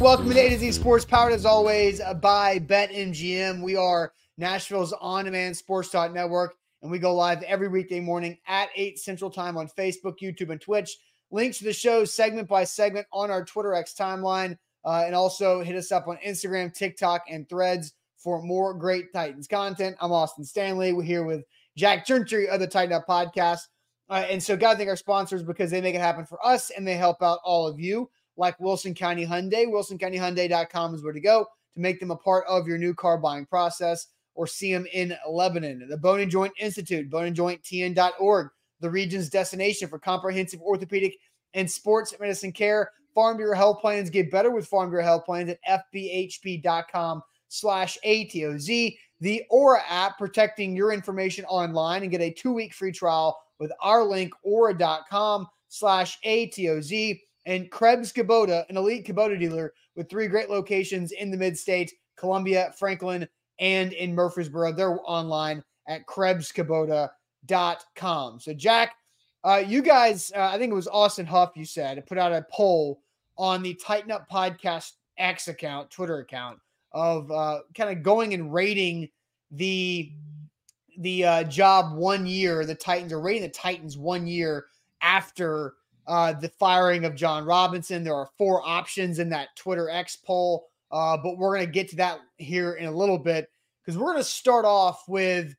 Welcome to A to Z Sports, powered as always by BetMGM. We are Nashville's on demand sports talk network, and we go live every weekday morning at 8 Central Time on Facebook, YouTube, and Twitch. Links to the show segment by segment on our Twitter X timeline, uh, and also hit us up on Instagram, TikTok, and threads for more great Titans content. I'm Austin Stanley. We're here with Jack Gentry of the Titan Up Podcast. Uh, and so, got to thank our sponsors because they make it happen for us and they help out all of you like Wilson County Hyundai. WilsonCountyHyundai.com is where to go to make them a part of your new car buying process or see them in Lebanon. The Bone and Joint Institute, boneandjointtn.org, the region's destination for comprehensive orthopedic and sports medicine care. Farm Bureau Health Plans get better with Farm Bureau Health Plans at fbhp.com slash ATOZ. The Aura app, protecting your information online and get a two-week free trial with our link, aura.com slash ATOZ and Krebs Kubota, an elite Kubota dealer with three great locations in the mid state Columbia, Franklin, and in Murfreesboro. They're online at KrebsKubota.com. So, Jack, uh, you guys, uh, I think it was Austin Huff, you said, put out a poll on the Titan Up Podcast X account, Twitter account, of uh, kind of going and rating the the uh, job one year. The Titans are rating the Titans one year after uh, the firing of Jon Robinson. There are four options in that Twitter X poll, uh, but we're going to get to that here in a little bit because we're going to start off with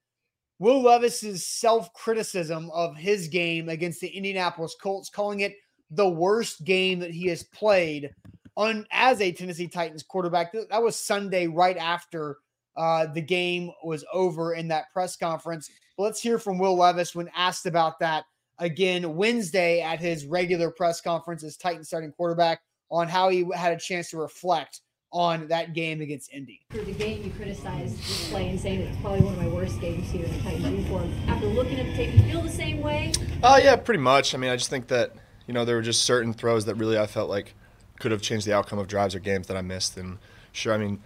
Will Levis's self criticism of his game against the Indianapolis Colts, calling it the worst game that he has played on as a Tennessee Titans quarterback. That was Sunday, right after uh, the game was over in that press conference. But let's hear from Will Levis when asked about that again Wednesday at his regular press conference as Titan starting quarterback on how he had a chance to reflect on that game against Indy. For the game, you criticized the play and saying it's probably one of my worst games here in the Titans uniform. After looking at the tape, you feel the same way? Oh uh, yeah, pretty much. I mean, I just think that you know there were just certain throws that really I felt like could have changed the outcome of drives or games that I missed. And sure, I mean,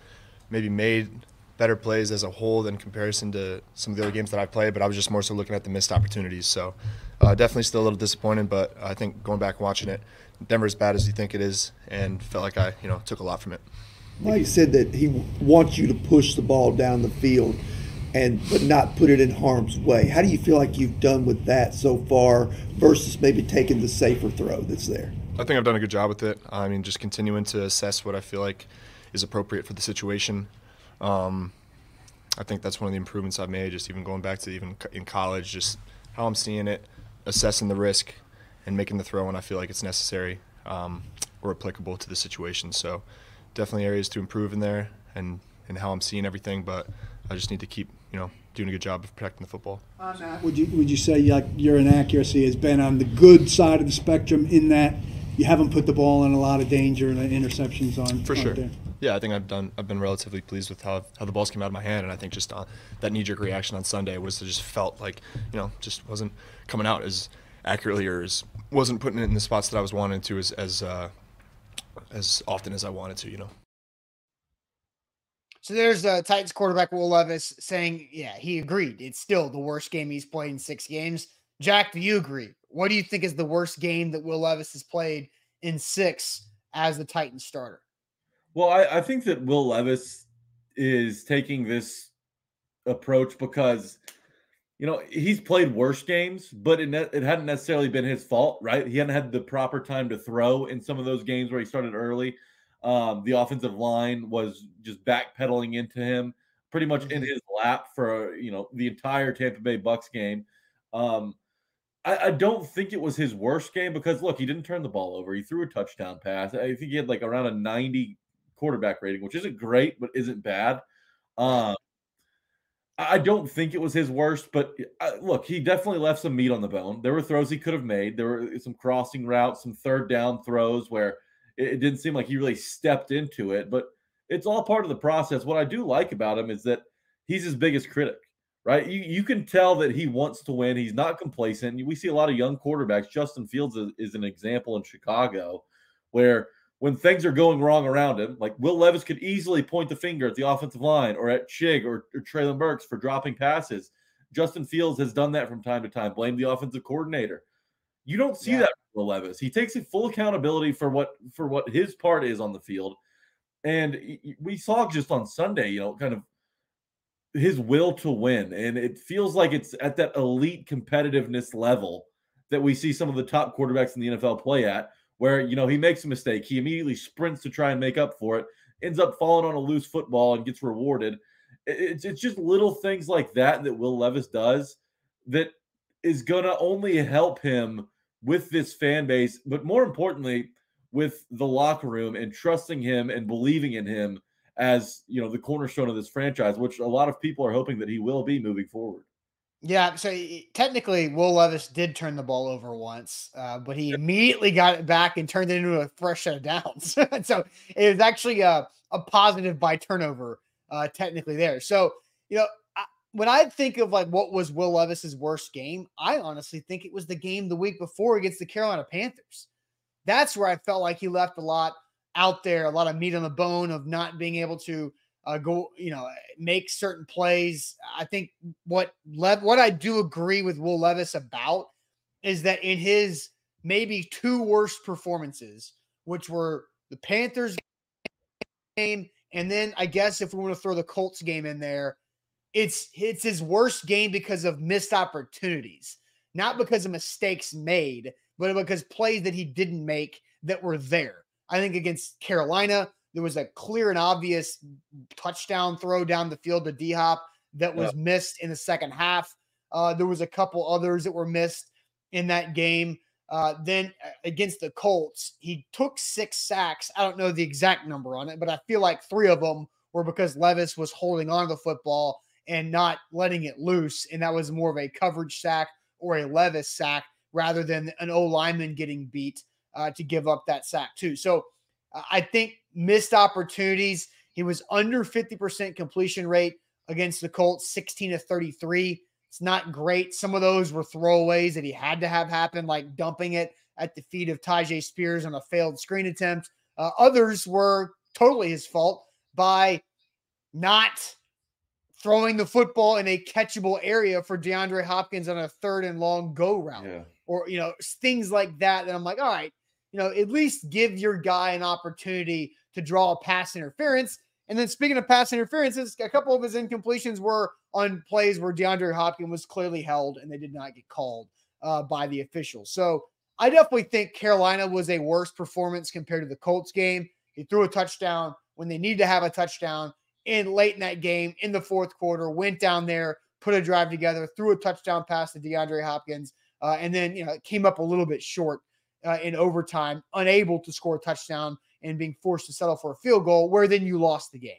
maybe made better plays as a whole than comparison to some of the other games that I played, but I was just more so looking at the missed opportunities. So uh, definitely still a little disappointed, but I think going back and watching it, Denver as bad as you think it is, and felt like I you know took a lot from it. Mike said that he wants you to push the ball down the field, and but not put it in harm's way. How do you feel like you've done with that so far versus maybe taking the safer throw that's there? I think I've done a good job with it. I mean, just continuing to assess what I feel like is appropriate for the situation. Um, I think that's one of the improvements I've made. Just even going back to even in college, just how I'm seeing it, assessing the risk, and making the throw when I feel like it's necessary um, or applicable to the situation. So definitely areas to improve in there, and and how I'm seeing everything. But I just need to keep you know doing a good job of protecting the football. Would you would you say like your inaccuracy has been on the good side of the spectrum in that you haven't put the ball in a lot of danger and interceptions on for sure. There? Yeah, I think I've done. I've been relatively pleased with how how the balls came out of my hand, and I think just uh, that knee jerk reaction on Sunday was just felt like you know just wasn't coming out as accurately or as wasn't putting it in the spots that I was wanting to as as uh, as often as I wanted to. You know. So there's uh, Titans quarterback Will Levis saying, yeah, he agreed. It's still the worst game he's played in six games. Jack, do you agree? What do you think is the worst game that Will Levis has played in six as the Titans starter? Well, I, I think that Will Levis is taking this approach because you know he's played worse games, but it, ne- it hadn't necessarily been his fault, right? He hadn't had the proper time to throw in some of those games where he started early. Um, the offensive line was just backpedaling into him, pretty much in mm-hmm. his lap for you know the entire Tampa Bay Bucks game. Um, I, I, don't think it was his worst game because look, he didn't turn the ball over. He threw a touchdown pass. I think he had like around a 90 quarterback rating, which isn't great, but isn't bad. Um, I don't think it was his worst, but uh, look, he definitely left some meat on the bone. There were throws he could have made. There were some crossing routes, some third down throws where it, it didn't seem like he really stepped into it, but it's all part of the process. What I do like about him is that he's his biggest critic, right? You, you can tell that he wants to win. He's not complacent. We see a lot of young quarterbacks. Justin Fields is, is an example in Chicago where when things are going wrong around him, like Will Levis could easily point the finger at the offensive line or at Chig or, or Treylon Burks for dropping passes. Justin Fields has done that from time to time. Blame the offensive coordinator. You don't see yeah. that Will Levis. He takes full accountability for what for what his part is on the field. And we saw just on Sunday, you know, kind of his will to win. And it feels like it's at that elite competitiveness level that we see some of the top quarterbacks in the NFL play at, where you know he makes a mistake, he immediately sprints to try and make up for it, ends up falling on a loose football and gets rewarded. It's it's just little things like that that Will Levis does that is gonna only help him with this fan base, but more importantly, with the locker room and trusting him and believing in him as you know the cornerstone of this franchise, which a lot of people are hoping that he will be moving forward. Yeah, so technically, Will Levis did turn the ball over once, uh, but he immediately got it back and turned it into a fresh set of downs. so it was actually a, a positive by turnover, uh, technically there. So you know, I, when I think of like what was Will Levis's worst game, I honestly think it was the game the week before against the Carolina Panthers. That's where I felt like he left a lot out there, a lot of meat on the bone of not being able to uh, go, you know, make certain plays. I think what Lev, what I do agree with Will Levis about is that in his maybe two worst performances, which were the Panthers game, and then I guess if we want to throw the Colts game in there, it's it's his worst game because of missed opportunities, not because of mistakes made, but because plays that he didn't make that were there. I think against Carolina, there was a clear and obvious touchdown throw down the field to D Hop that was missed in the second half. Uh, there was a couple others that were missed in that game. Uh, then uh, against the Colts, he took six sacks. I don't know the exact number on it, but I feel like three of them were because Levis was holding on to the football and not letting it loose. And that was more of a coverage sack or a Levis sack rather than an O lineman getting beat uh, to give up that sack, too. So I think missed opportunities. He was under 50% completion rate against the Colts, 16 to 33. It's not great. Some of those were throwaways that he had to have happen, like dumping it at the feet of Tyjae Spears on a failed screen attempt. Uh, others were totally his fault by not throwing the football in a catchable area for DeAndre Hopkins on a third and long go route, yeah. or you know things like that. And I'm like, all right, you know, at least give your guy an opportunity to draw a pass interference. And then speaking of pass interferences, a couple of his incompletions were on plays where DeAndre Hopkins was clearly held and they did not get called uh, by the officials. So I definitely think Carolina was a worse performance compared to the Colts game. He threw a touchdown when they needed to have a touchdown in late in that game in the fourth quarter, went down there, put a drive together, threw a touchdown pass to DeAndre Hopkins, uh, and then, you know, came up a little bit short uh, in overtime, unable to score a touchdown and being forced to settle for a field goal, where then you lost the game.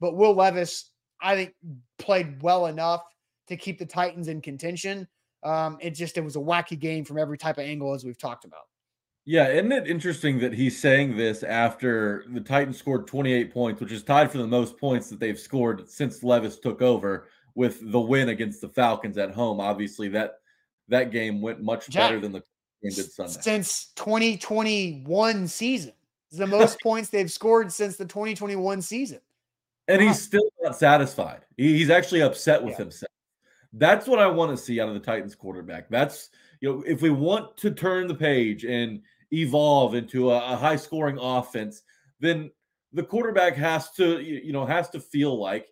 But Will Levis, I think, played well enough to keep the Titans in contention. Um, it just it was a wacky game from every type of angle as we've talked about. Yeah, isn't it interesting that he's saying this after the Titans scored 28 points, which is tied for the most points that they've scored since Levis took over with the win against the Falcons at home. Obviously, that that game went much Jack, better than the. Since 2021 season. It's the most points they've scored since the 2021 season. And wow. he's still not satisfied. He's actually upset with yeah. himself. That's what I want to see out of the Titans quarterback. That's, you know, if we want to turn the page and evolve into a, a high scoring offense, then the quarterback has to, you know, has to feel like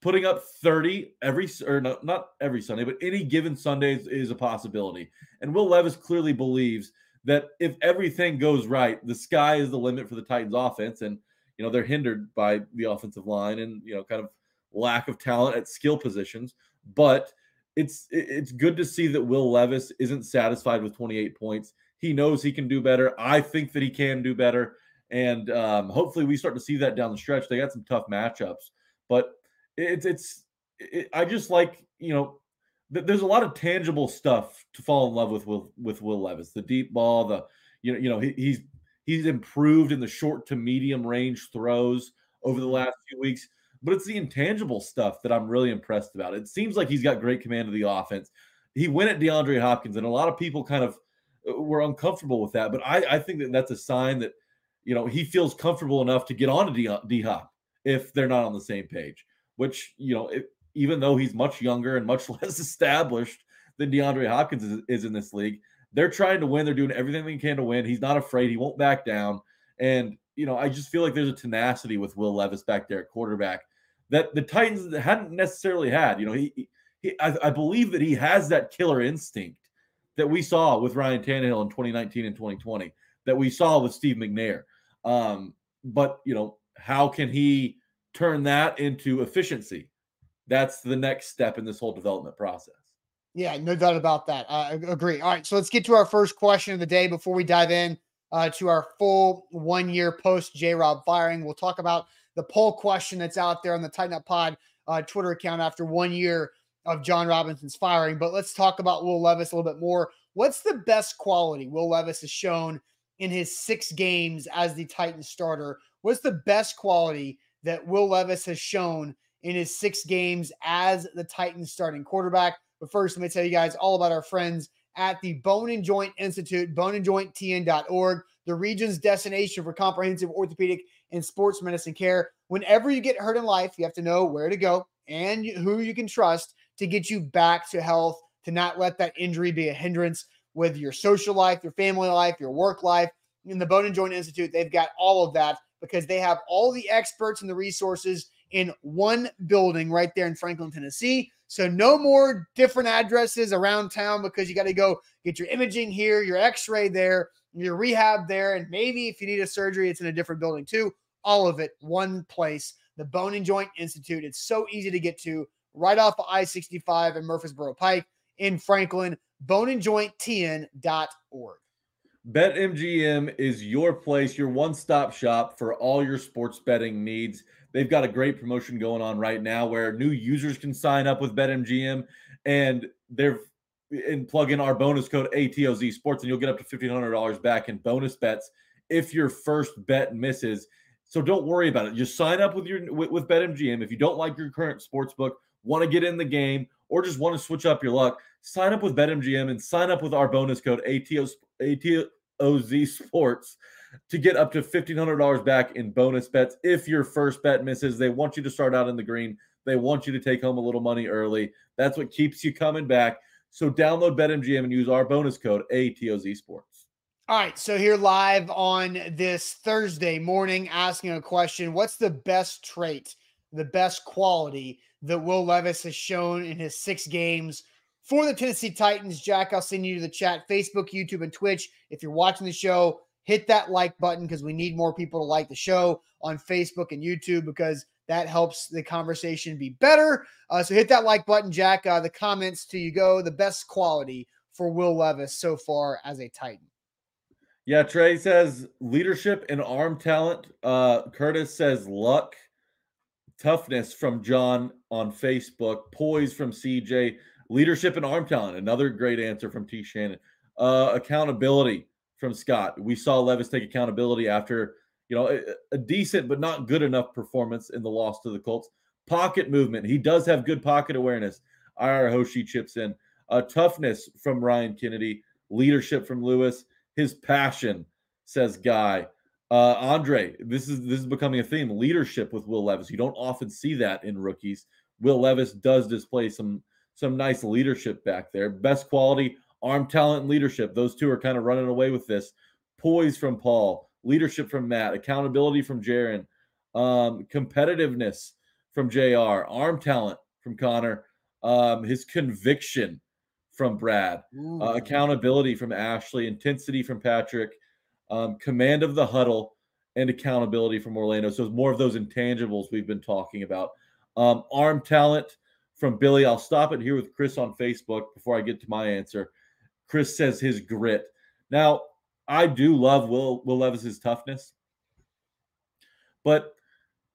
putting up 30 every or not, not every Sunday, but any given Sunday is, is, a possibility. And Will Levis clearly believes that if everything goes right, the sky is the limit for the Titans offense. And, you know, they're hindered by the offensive line and, you know, kind of lack of talent at skill positions. But it's it's good to see that Will Levis isn't satisfied with 28 points. He knows he can do better. I think that he can do better. And um, hopefully we start to see that down the stretch. They got some tough matchups. But it's it's it, I just like you know th- there's a lot of tangible stuff to fall in love with Will with Will Levis. The deep ball, the you know you know he, he's he's improved in the short to medium range throws over the Mm-hmm. last few weeks. But it's the intangible stuff that I'm really impressed about. It seems like he's got great command of the offense. He went at DeAndre Hopkins, and a lot of people kind of uh, were uncomfortable with that. But I, I think that that's a sign that you know he feels comfortable enough to get on to D Hop if they're not on the same page. Which you know, it, even though he's much younger and much less established than DeAndre Hopkins is, is in this league, they're trying to win. They're doing everything they can to win. He's not afraid. He won't back down. And you know, I just feel like there's a tenacity with Will Levis back there at quarterback that the Titans hadn't necessarily had. You know, he, he I, I believe that he has that killer instinct that we saw with Ryan Tannehill in 2019 and 2020, that we saw with Steve McNair. Um, but you know, how can he turn that into efficiency? That's the next step in this whole development process. Yeah, no doubt about that. I agree. All right, so let's get to our first question of the day before we dive in uh, to our full one year post J Rob firing. We'll talk about the poll question that's out there on the Titan Up Pod uh, Twitter account after one year of Jon Robinson's firing. But let's talk about Will Levis a little bit more. What's the best quality Will Levis has shown in his six games as the Titans starter? What's the best quality that Will Levis has shown in his six games as the Titans starting quarterback? But first, let me tell you guys all about our friends at the Bone and Joint Institute, boneandjointtn.org, the region's destination for comprehensive orthopedic and sports medicine care. Whenever you get hurt in life, you have to know where to go and who you can trust to get you back to health, to not let that injury be a hindrance with your social life, your family life, your work life. In the Bone and Joint Institute, they've got all of that because they have all the experts and the resources in one building right there in Franklin, Tennessee. So no more different addresses around town because you got to go get your imaging here, your x-ray there, your rehab there, and maybe if you need a surgery, it's in a different building too. All of it one place, the Bone and Joint Institute. It's so easy to get to right off of I-65 and Murfreesboro Pike in Franklin, boneandjointtn.org. BetMGM is your place, your one-stop shop for all your sports betting needs. They've got a great promotion going on right now where new users can sign up with BetMGM and they're and plug in our bonus code ATOZ Sports and you'll get up to $1,500 back in bonus bets if your first bet misses. So don't worry about it. Just sign up with your with, with BetMGM. If you don't like your current sports book, want to get in the game, or just want to switch up your luck, sign up with BetMGM and sign up with our bonus code ATO ATO, ATOZ Sports to get up to $1,500 back in bonus bets if your first bet misses. They want you to start out in the green. They want you to take home a little money early. That's what keeps you coming back. So download BetMGM and use our bonus code ATOZ Sports. All right, so here live on this Thursday morning, asking a question What's the best trait, the best quality that Will Levis has shown in his six games for the Tennessee Titans? Jack, I'll send you to the chat, Facebook, YouTube, and Twitch. If you're watching the show, hit that like button because we need more people to like the show on Facebook and YouTube because that helps the conversation be better. Uh, so hit that like button, Jack. Uh, the comments to you go. The best quality for Will Levis so far as a Titan. Yeah, Trey says leadership and arm talent. Uh, Curtis says luck, toughness from John on Facebook, poise from CJ, leadership and arm talent. Another great answer from T. Shannon. Uh, accountability from Scott. We saw Levis take accountability after you know a, a, decent but not good enough performance in the loss to the Colts. Pocket movement. He does have good pocket awareness. Ira Hoshi chips in. Uh, toughness from Ryan Kennedy. Leadership from Lewis. His passion, says Guy. Uh, Andre, this is this is becoming a theme. Leadership with Will Levis. You don't often see that in rookies. Will Levis does display some some nice leadership back there. Best quality, arm talent, and leadership. Those two are kind of running away with this. Poise from Paul, leadership from Matt, accountability from Jaron, um, competitiveness from JR, arm talent from Connor, um, his conviction from Brad, uh, accountability from Ashley, intensity from Patrick, um, command of the huddle, and accountability from Orlando. So it's more of those intangibles we've been talking about. Um, arm talent from Billy. I'll stop it here with Chris on Facebook before I get to my answer. Chris says his grit. Now, I do love Will Will Levis's toughness, but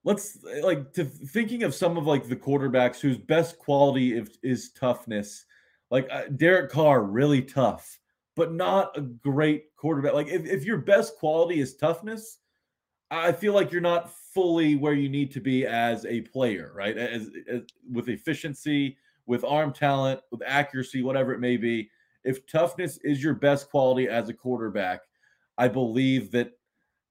let's like to thinking of some of like the quarterbacks whose best quality is, is toughness. Like uh, Derek Carr, really tough, but not a great quarterback. Like if, if your best quality is toughness, I feel like you're not fully where you need to be as a player, right? As, as with efficiency, with arm talent, with accuracy, whatever it may be. If toughness is your best quality as a quarterback, I believe that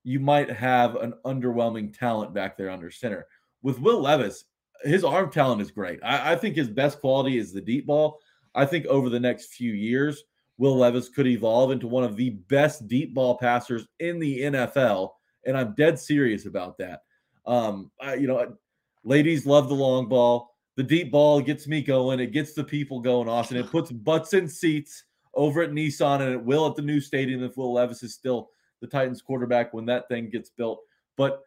you might have an underwhelming talent back there under center. With Will Levis, his arm talent is great. I, I, think his best quality is the deep ball. I think over the next few years, Will Levis could evolve into one of the best deep ball passers in the NFL. And I'm dead serious about that. Um, I, you know, ladies love the long ball. The deep ball gets me going. It gets the people going, Austin. It puts butts in seats over at Nissan, and it will at the new stadium if Will Levis is still the Titans quarterback when that thing gets built. But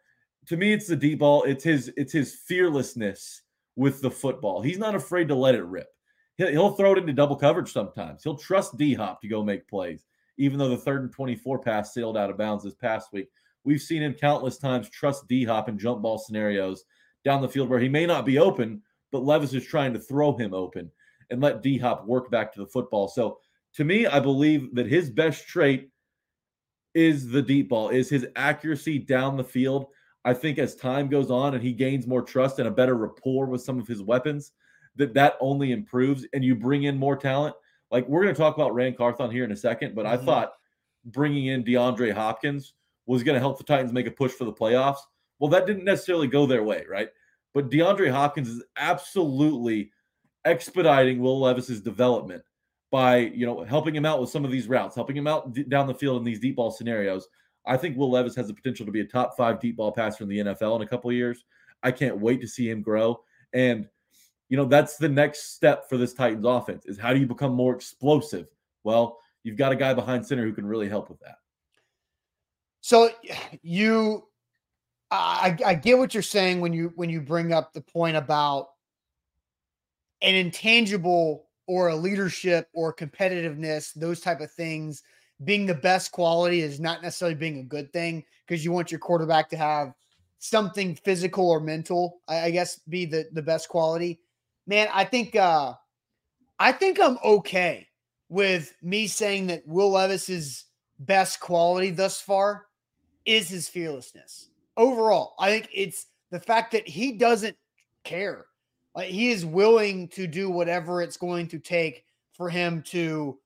to me, it's the deep ball. It's his it's his fearlessness with the football. He's not afraid to let it rip. He'll, he'll throw it into double coverage sometimes. He'll trust D Hop to go make plays, even though the third and 24 pass sailed out of bounds this past week. We've seen him countless times trust D Hop in jump ball scenarios down the field where he may not be open, but Levis is trying to throw him open and let D Hop work back to the football. So to me, I believe that his best trait is the deep ball, is his accuracy down the field. I think as time goes on and he gains more trust and a better rapport with some of his weapons, that that only improves and you bring in more talent. Like we're going to talk about Ran Carthon here in a second, but mm-hmm. I thought bringing in DeAndre Hopkins was going to help the Titans make a push for the playoffs. Well, that didn't necessarily go their way, right? But DeAndre Hopkins is absolutely expediting Will Levis's development by you know helping him out with some of these routes, helping him out d- down the field in these deep ball scenarios. I think Will Levis has the potential to be a top five deep ball passer in the NFL in a couple of years. I can't wait to see him grow. And you know that's the next step for this Titans offense is how do you become more explosive? Well, you've got a guy behind center who can really help with that. So you I, I get what you're saying when you when you bring up the point about an intangible or a leadership or competitiveness, those type of things, being the best quality is not necessarily being a good thing because you want your quarterback to have something physical or mental, I, guess, be the the best quality. Man, I think uh I think I'm okay with me saying that Will Levis's best quality thus far is his fearlessness. Overall, I think it's the fact that he doesn't care like he is willing to do whatever it's going to take for him to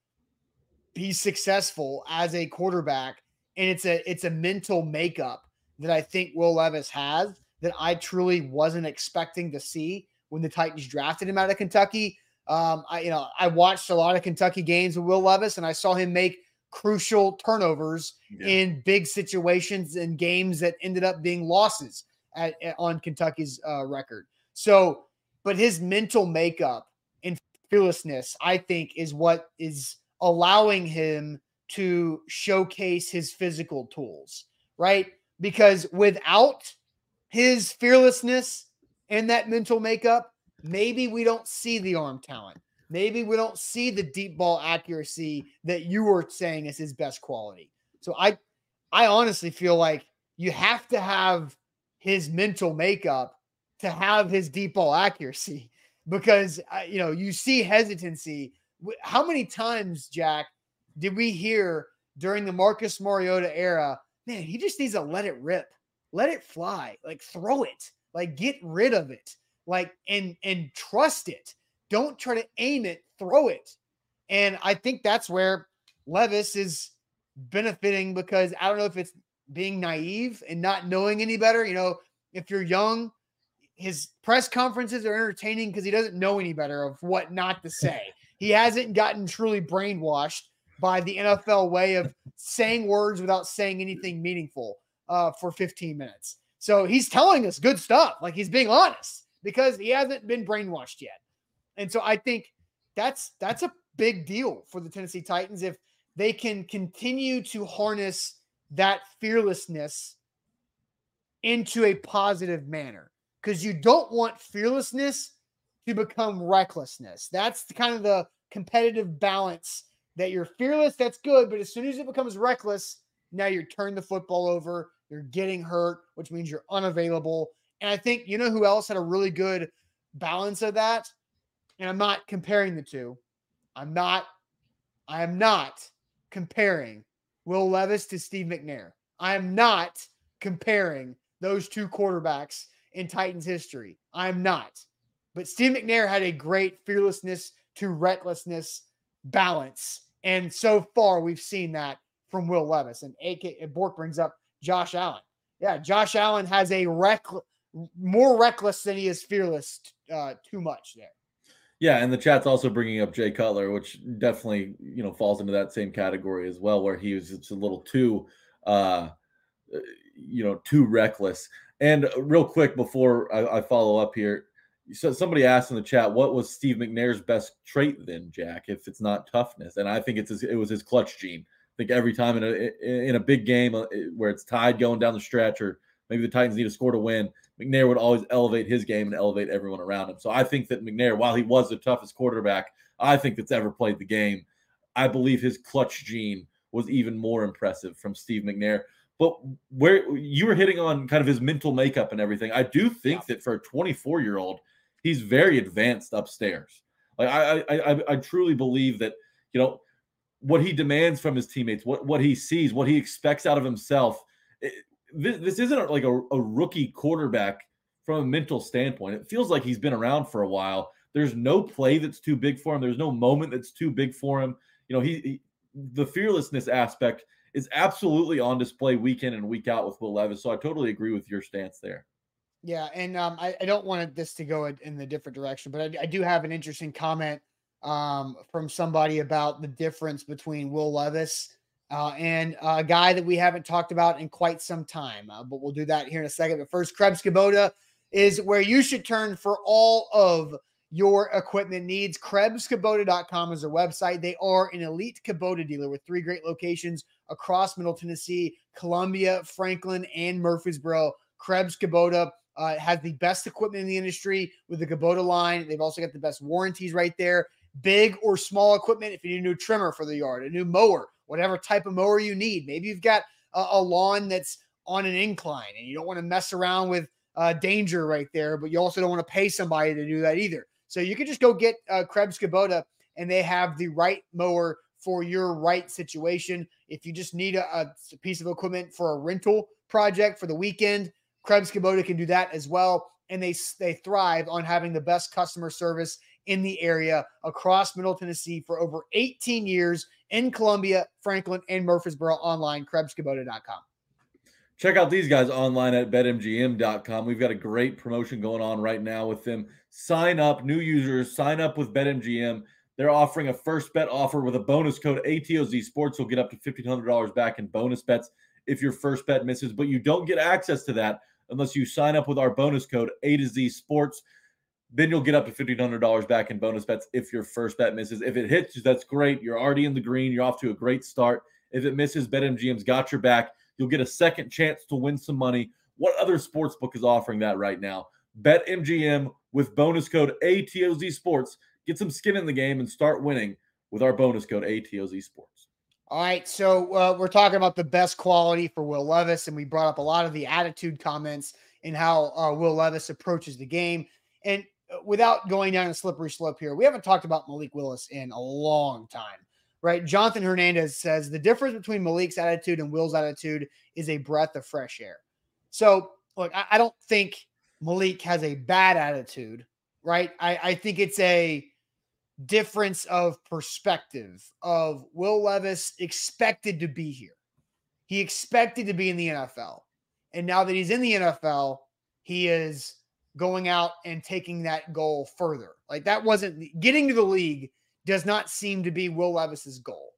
be successful as a quarterback. And it's a it's a mental makeup that I think Will Levis has that I truly wasn't expecting to see when the Titans drafted him out of Kentucky. Um, I you know I watched a lot of Kentucky games with Will Levis, and I saw him make crucial turnovers yeah. in big situations and games that ended up being losses at, at on Kentucky's uh, record. So but his mental makeup and fearlessness, I think, is what is allowing him to showcase his physical tools, right? Because without his fearlessness and that mental makeup, maybe we don't see the arm talent. Maybe we don't see the deep ball accuracy that you were saying is his best quality. So I I honestly feel like you have to have his mental makeup to have his deep ball accuracy because uh, you know you see hesitancy. How many times, Jack, did we hear during the Marcus Mariota era? Man, he just needs to let it rip, let it fly, like throw it, like get rid of it, like and and trust it. Don't try to aim it, throw it. And I think that's where Levis is benefiting because I don't know if it's being naive and not knowing any better. You know, if you're young his press conferences are entertaining because he doesn't know any better of what not to say. He hasn't gotten truly brainwashed by the NFL way of saying words without saying anything meaningful uh, for 15 minutes. So he's telling us good stuff, like he's being honest because he hasn't been brainwashed yet. And so I think that's that's a big deal for the Tennessee Titans if they can continue to harness that fearlessness into a positive manner because you don't want fearlessness to become recklessness. That's the, kind of the competitive balance that you're fearless, that's good, but as soon as it becomes reckless, now you're turning the football over, you're getting hurt, which means you're unavailable, And I think you know who else had a really good balance of that? And I'm not comparing the two. I'm not, I am not comparing Will Levis to Steve McNair. I am not comparing those two quarterbacks in Titans history. I'm not. But Steve McNair had a great fearlessness to recklessness balance. And so far, we've seen that from Will Levis. And AK Bork brings up Josh Allen. Yeah, Josh Allen has a reck more reckless than he is fearless. Uh, too much there. Yeah, and the chat's also bringing up Jay Cutler, which definitely you know falls into that same category as well, where he was just a little too, uh, you know, too reckless. And real quick before I, I follow up here, so somebody asked in the chat, what was Steve McNair's best trait then, Jack? If it's not toughness, and I think it's his, it was his clutch gene. I think every time in a in a big game uh, where it's tied going down the stretch, or maybe the Titans need a score to win, McNair would always elevate his game and elevate everyone around him. So I think that McNair, while he was the toughest quarterback I think that's ever played the game, I believe his clutch gene was even more impressive from Steve McNair. But where you were hitting on kind of his mental makeup and everything, I do think that for a 24 year old, he's very advanced upstairs. Like I, I, I, I truly believe that you know what he demands from his teammates, what what he sees, what he expects out of himself. It, this, this isn't like a, a rookie quarterback from a mental standpoint. It feels like he's been around for a while. There's no play that's too big for him. There's no moment that's too big for him. You know, he, he the fearlessness aspect is absolutely on display week in and week out with Will Levis. So I totally agree with your stance there. Yeah, and um, I, I, don't want this to go in the different direction, but I, I do have an interesting comment um, from somebody about the difference between Will Levis uh, and a guy that we haven't talked about in quite some time. Uh, but we'll do that here in a second. But first, Krebs Kubota is where you should turn for all of your equipment needs. KrebsKubota.com is their website. They are an elite Kubota dealer with three great locations across Middle Tennessee, Columbia, Franklin, and Murfreesboro. Krebs Kubota uh, has the best equipment in the industry with the Kubota line. They've also got the best warranties right there. Big or small equipment, if you need a new trimmer for the yard, a new mower, whatever type of mower you need. Maybe you've got a, a lawn that's on an incline and you don't want to mess around with uh, danger right there, but you also don't want to pay somebody to do that either. So you can just go get uh, Krebs Kubota and they have the right mower for your right situation. If you just need a, a piece of equipment for a rental project for the weekend, Krebs Kubota can do that as well. And they, they thrive on having the best customer service in the area across Middle Tennessee for over 18 years in Columbia, Franklin, and Murfreesboro online, KrebsKubota.com. Check out these guys online at betmgm.com. We've got a great promotion going on right now with them. Sign up, new users, sign up with BetMGM. They're offering a first bet offer with a bonus code ATOZ Sports. You'll get up to $1,500 back in bonus bets if your first bet misses, but you don't get access to that unless you sign up with our bonus code A to Z Sports. Then you'll get up to $1,500 back in bonus bets if your first bet misses. If it hits, that's great. You're already in the green. You're off to a great start. If it misses, BetMGM's got your back. You'll get a second chance to win some money. What other sports book is offering that right now? BetMGM with bonus code ATOZ Sports. Get some skin in the game and start winning with our bonus code ATOZ Sports. All right, so uh, we're talking about the best quality for Will Levis, and we brought up a lot of the attitude comments and how uh, Will Levis approaches the game. And without going down a slippery slope here, we haven't talked about Malik Willis in a long time, right? Jonathan Hernandez says the difference between Malik's attitude and Will's attitude is a breath of fresh air. So, look, I, I don't think Malik has a bad attitude, right? I, I think it's a difference of perspective of Will Levis expected to be here. He expected to be in the NFL. And now that he's in the NFL, he is going out and taking that goal further. Like that wasn't getting to the league does not seem to be Will Levis's goal.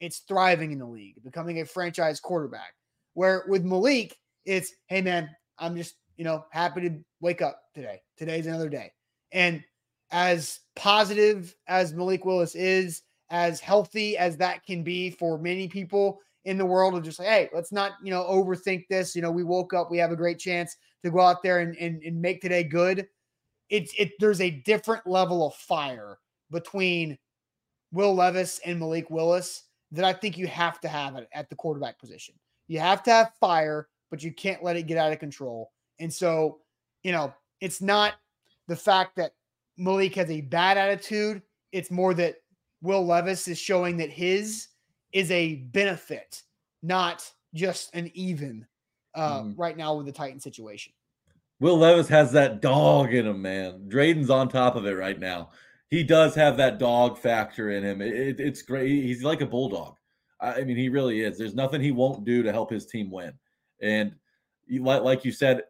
It's thriving in the league, becoming a franchise quarterback. Where with Malik, it's hey man, I'm just, you know, happy to wake up today. Today's another day. And as positive as Malik Willis is, as healthy as that can be for many people in the world of just like, hey, let's not, you know, overthink this. You know, we woke up, we have a great chance to go out there and, and, and make today good. It's it there's a different level of fire between Will Levis and Malik Willis that I think you have to have at, at the quarterback position. You have to have fire, but you can't let it get out of control. And so you know, it's not the fact that Malik has a bad attitude. It's more that Will Levis is showing that his is a benefit, not just an even uh, mm. right now with the Titan situation. Will Levis has that dog in him, man. Drayden's on top of it right now. He does have that dog factor in him. It, it's great. He's like a bulldog. I mean, he really is. There's nothing he won't do to help his team win. And like, like you said,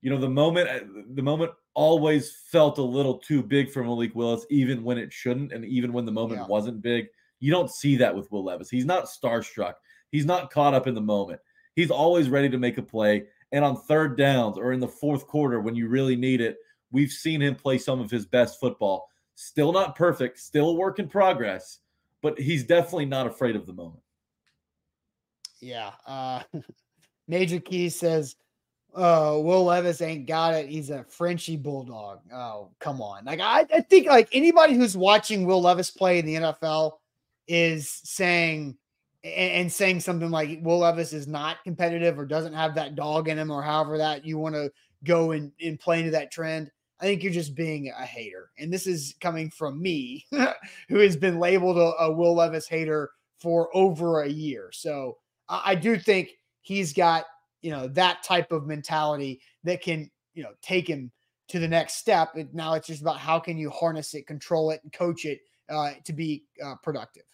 you know, the moment the moment always felt a little too big for Malik Willis, even when it shouldn't, and even when the moment yeah. wasn't big. You don't see that with Will Levis. He's not starstruck. He's not caught up in the moment. He's always ready to make a play. And on third downs or in the fourth quarter, when you really need it, we've seen him play some of his best football. Still not perfect, still a work in progress, but he's definitely not afraid of the moment. Yeah. Uh, Major Key says, uh, Will Levis ain't got it. He's a Frenchy bulldog. Oh, come on. Like I, I think like anybody who's watching Will Levis play in the NFL is saying and, saying something like Will Levis is not competitive or doesn't have that dog in him or however that you want to go and, and play into that trend. I think you're just being a hater. And this is coming from me, who has been labeled a, a Will Levis hater for over a year. So I, I do think he's got you know that type of mentality that can you know take him to the next step. Now it's just about how can you harness it, control it, and coach it uh, to be uh, productive.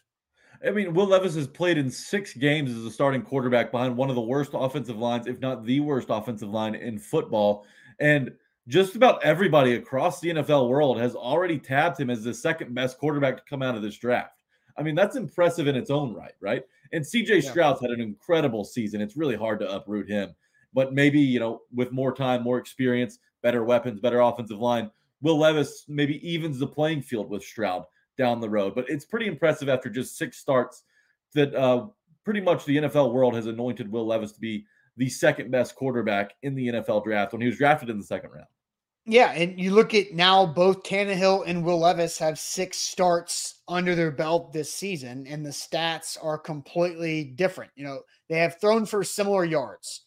I mean, Will Levis has played in six games as a starting quarterback behind one of the worst offensive lines, if not the worst offensive line in football. And just about everybody across the NFL world has already tabbed him as the second best quarterback to come out of this draft. I mean, that's impressive in its own right, right? And CJ Stroud's had an incredible season. It's really hard to uproot him. But maybe, you know, with more time, more experience, better weapons, better offensive line, Will Levis maybe evens the playing field with Stroud down the road. But it's pretty impressive after just six starts that uh, pretty much the NFL world has anointed Will Levis to be the second best quarterback in the NFL draft when he was drafted in the second round. Yeah, and you look at now both Tannehill and Will Levis have six starts under their belt this season, and the stats are completely different. You know, they have thrown for similar yards.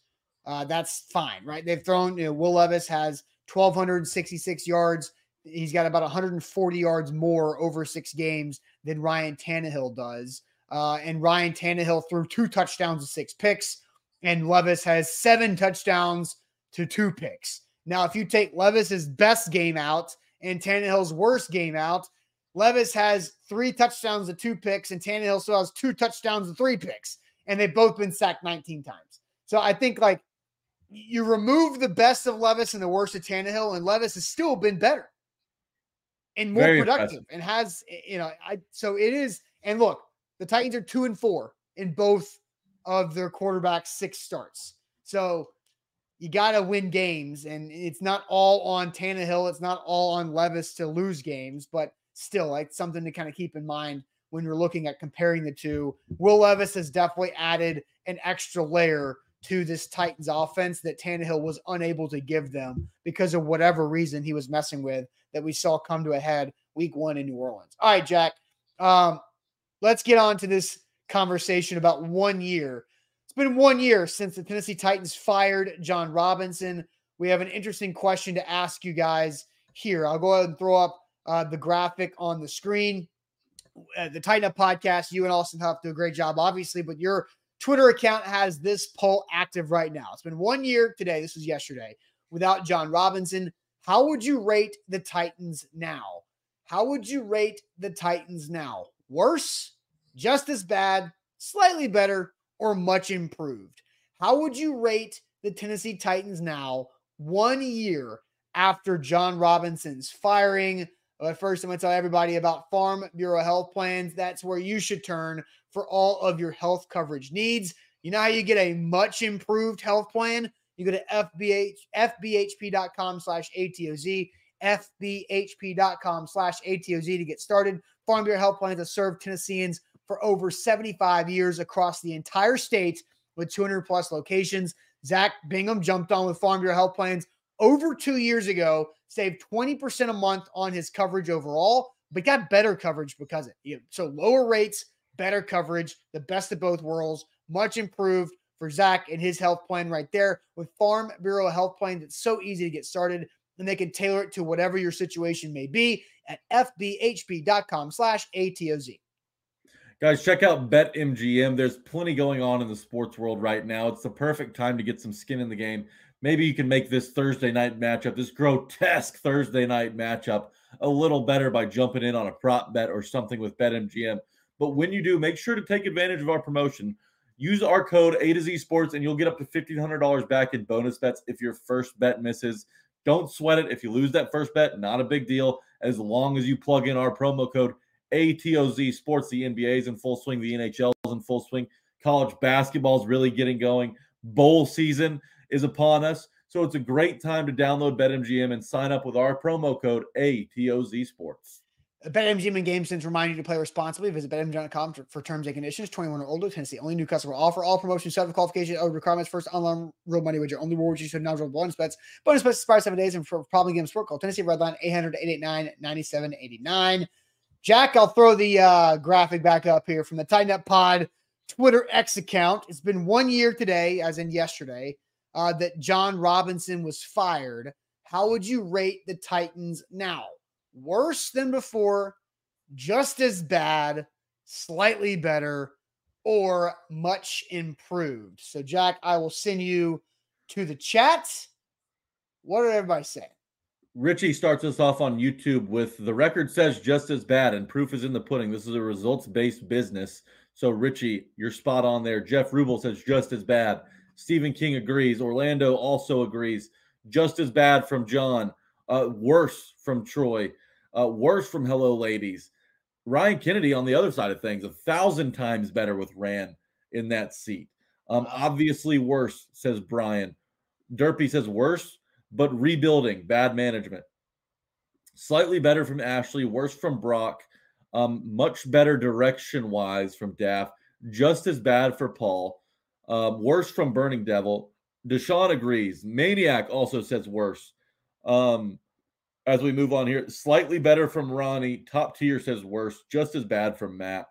Uh, that's fine, right? They've thrown, you know, Will Levis has 1,266 yards. He's got about 140 yards more over six games than Ryan Tannehill does. Uh, and Ryan Tannehill threw two touchdowns to six picks, and Levis has seven touchdowns to two picks. Now, if you take Levis's best game out and Tannehill's worst game out, Levis has three touchdowns and two picks, and Tannehill still has two touchdowns and three picks, and they've both been sacked 19 times. So I think like you remove the best of Levis and the worst of Tannehill, and Levis has still been better and more Very productive impressive. and has you know I so it is. And look, the Titans are two and four in both of their quarterback six starts. So you got to win games, and it's not all on Tannehill. It's not all on Levis to lose games, but still, like something to kind of keep in mind when you're looking at comparing the two. Will Levis has definitely added an extra layer to this Titans offense that Tannehill was unable to give them because of whatever reason he was messing with that we saw come to a head week one in New Orleans. All right, Jack. Um, let's get on to this conversation about one year It's been one year since the Tennessee Titans fired Jon Robinson. We have an interesting question to ask you guys here. I'll go ahead and throw up uh, the graphic on the screen. Uh, the Titan Up podcast, you and Austin Huff do a great job, obviously, but your Twitter account has this poll active right now. It's been one year today. This was yesterday without Jon Robinson. How would you rate the Titans now? How would you rate the Titans now? Worse, just as bad, slightly better, or much improved? How would you rate the Tennessee Titans now, one year after Jon Robinson's firing? But first, I'm going to tell everybody about Farm Bureau Health Plans. That's where you should turn for all of your health coverage needs. You know how you get a much improved health plan? You go to FBH, fbhp.com slash ATOZ, fbhp.com slash ATOZ to get started. Farm Bureau Health Plans have served Tennesseans for over 75 years across the entire state with 200 plus locations. Zach Bingham jumped on with Farm Bureau Health Plans over two years ago, saved 20% a month on his coverage overall, but got better coverage because of it. So lower rates, better coverage, the best of both worlds, much improved, for Zach and his health plan right there with Farm Bureau Health Plan It's so easy to get started and they can tailor it to whatever your situation may be at fbhp.com slash ATOZ. Guys, check out BetMGM. There's plenty going on in the sports world right now. It's the perfect time to get some skin in the game. Maybe you can make this Thursday night matchup, this grotesque Thursday night matchup, a little better by jumping in on a prop bet or something with BetMGM. But when you do, make sure to take advantage of our promotion. Use our code A to Z Sports, and you'll get up to $1,500 back in bonus bets if your first bet misses. Don't sweat it. If you lose that first bet, not a big deal. As long as you plug in our promo code ATOZ Sports, the NBA is in full swing, the NHL is in full swing, college basketball is really getting going, bowl season is upon us. So it's a great time to download BetMGM and sign up with our promo code ATOZ Sports. BetMGM and GameSense remind you to play responsibly. Visit BetMGM.com for, for terms and conditions. 21 or older. Tennessee only new customer offer. All promotions, set qualification, or requirements. First online real money wager. Only rewards you should not roll bonus bets. Bonus bets expire seven days and for problem game sport call Tennessee Redline 800 889 9789. Jack, I'll throw the uh, graphic back up here from the Titan Up Pod Twitter X account. It's been one year today, as in yesterday, uh, that Jon Robinson was fired. How would you rate the Titans now? Worse than before, just as bad, slightly better, or much improved. So, Jack, I will send you to the chat. What did everybody say? Richie starts us off on YouTube with the record says just as bad, and proof is in the pudding. This is a results based business. So, Richie, you're spot on there. Jeff Rubel says just as bad. Stephen King agrees. Orlando also agrees. Just as bad from John. Uh, worse from Troy. Uh, worse from Hello Ladies. Ryan Kennedy on the other side of things, a thousand times better with Ran in that seat. Um, obviously worse, says Brian. Derpy says worse, but rebuilding, bad management. Slightly better from Ashley, worse from Brock. Um, much better direction wise from Daff. Just as bad for Paul. Um, worse from Burning Devil. Deshaun agrees. Maniac also says worse. Um, as we move on here. Slightly better from Ronnie. Top tier says worse. Just as bad from Matt.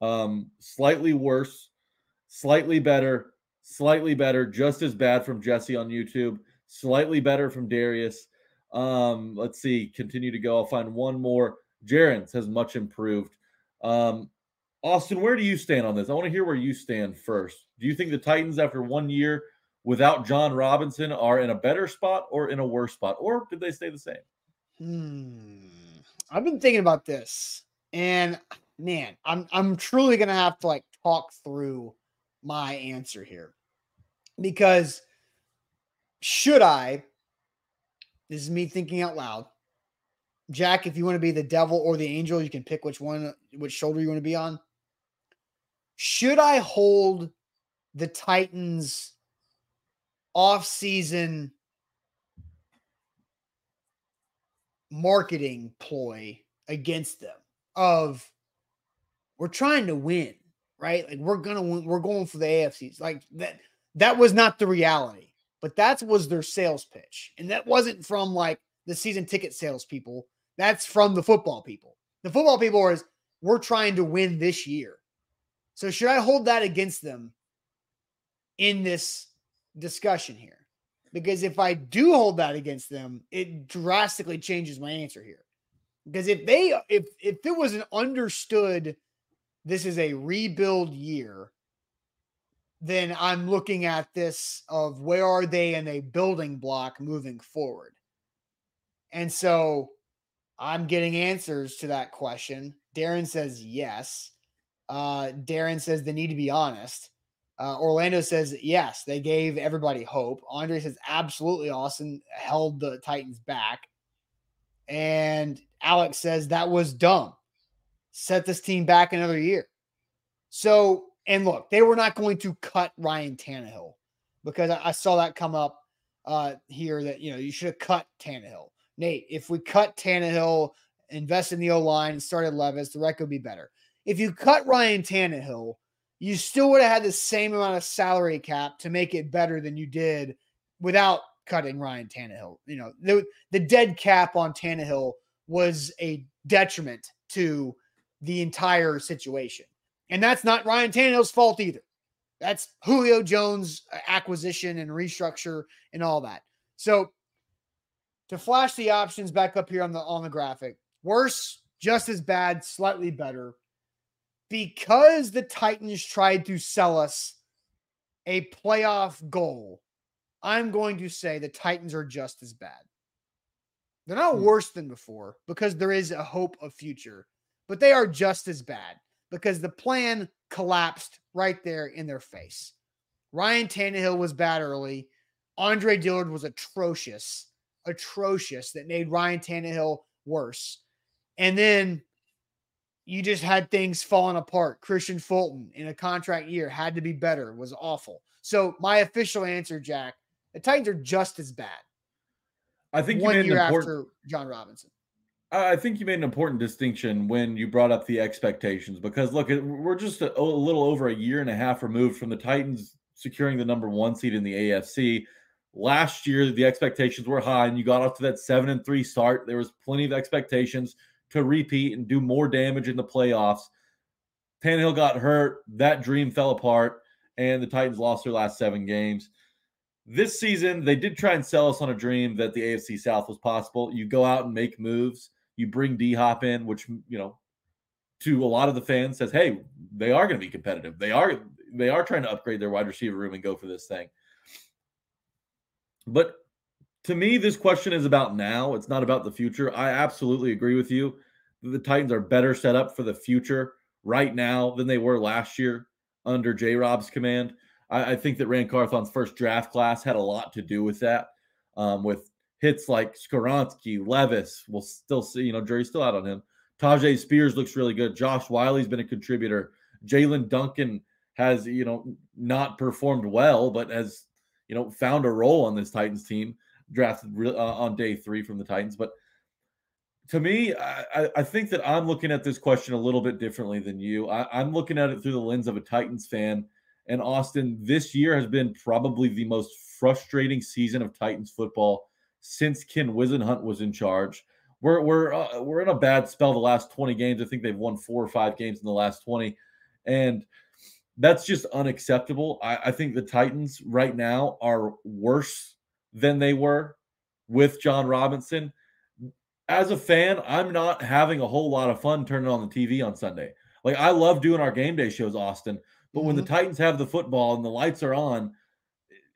Um, slightly worse. Slightly better. Slightly better. Just as bad from Jesse on YouTube. Slightly better from Darius. Um, let's see. Continue to go. I'll find one more. Jaron says much improved. Um, Austin, where do you stand on this? I want to hear where you stand first. Do you think the Titans, after one year without Jon Robinson, are in a better spot or in a worse spot, or did they stay the same? Hmm. I've been thinking about this, and man, I'm I'm truly gonna have to like talk through my answer here because should I? This is me thinking out loud. Jack, if you want to be the devil or the angel, you can pick which one, which shoulder you want to be on. Should I hold the Titans off season marketing ploy against them of we're trying to win, right? Like we're gonna win, we're going for the AFCs. Like that that was not the reality, but that was their sales pitch. And that wasn't from like the season ticket sales people. That's from the football people. The football people is we're trying to win this year. So should I hold that against them in this discussion here? Because if I do hold that against them, it drastically changes my answer here. Because if they if if it was an understood this is a rebuild year, then I'm looking at this of where are they in a building block moving forward. And so I'm getting answers to that question. Darren says yes. Uh, Darren says they need to be honest. Uh, Orlando says yes, they gave everybody hope. Andre says absolutely Austin held the Titans back. And Alex says that was dumb. Set this team back another year. So, and look, they were not going to cut Ryan Tannehill because I, I saw that come up uh, here that, you know, you should have cut Tannehill. Nate, if we cut Tannehill, invest in the O line and started Levis, the record would be better. If you cut Ryan Tannehill, you still would have had the same amount of salary cap to make it better than you did without cutting Ryan Tannehill. You know, the, the dead cap on Tannehill was a detriment to the entire situation. And that's not Ryan Tannehill's fault either. That's Julio Jones acquisition and restructure and all that. So to flash the options back up here on the on the graphic, worse, just as bad, slightly better. Because the Titans tried to sell us a playoff goal, I'm going to say the Titans are just as bad. They're not Hmm. worse than before because there is a hope of future, but they are just as bad because the plan collapsed right there in their face. Ryan Tannehill was bad early. Andre Dillard was atrocious, atrocious that made Ryan Tannehill worse. And then you just had things falling apart. Kristian Fulton in a contract year had to be better, was awful. So my official answer, Jack, the Titans are just as bad I think you one made year an important. after Jon Robinson. I I think you made an important distinction when you brought up the expectations because look, we're just a, a little over a year and a half removed from the Titans securing the number one seed in the AFC. Last year, the expectations were high, and you got off to that seven and three start. There was plenty of expectations to repeat and do more damage in the playoffs. Tannehill got hurt. That dream fell apart, and the Titans lost their last seven games. This season, they did try and sell us on a dream that the AFC South was possible. You go out and make moves. You bring D Hop in, which you know, to a lot of the fans says, "Hey, they are going to be competitive. They are they are trying to upgrade their wide receiver room and go for this thing." But to me, this question is about now. It's not about the future. I absolutely agree with you. The Titans are better set up for the future right now than they were last year under J. Rob's command. I, I think that Ran Carthon's first draft class had a lot to do with that. Um, with hits like Skoronski, Levis, we'll still see, you know, jury's still out on him. Tyjae Spears looks really good. Josh Whyle's been a contributor. Jaelyn Duncan has, you know, not performed well, but has, you know, found a role on this Titans team, drafted uh, on day three from the Titans. But to me, I, I- think that I'm looking at this question a little bit differently than you. I, I'm looking at it through the lens of a Titans fan. And Austin, this year has been probably the most frustrating season of Titans football since Ken Whisenhunt was in charge. We're we're uh, we're in a bad spell the last 20 games. I think they've won four or five games in the last 20, and that's just unacceptable. I, I think the Titans right now are worse than they were with Jon Robinson. As a fan, I'm not having a whole lot of fun turning on the TV on Sunday. Like I love doing our game day shows, Austin, but when the mm-hmm. Titans have the football and the lights are on,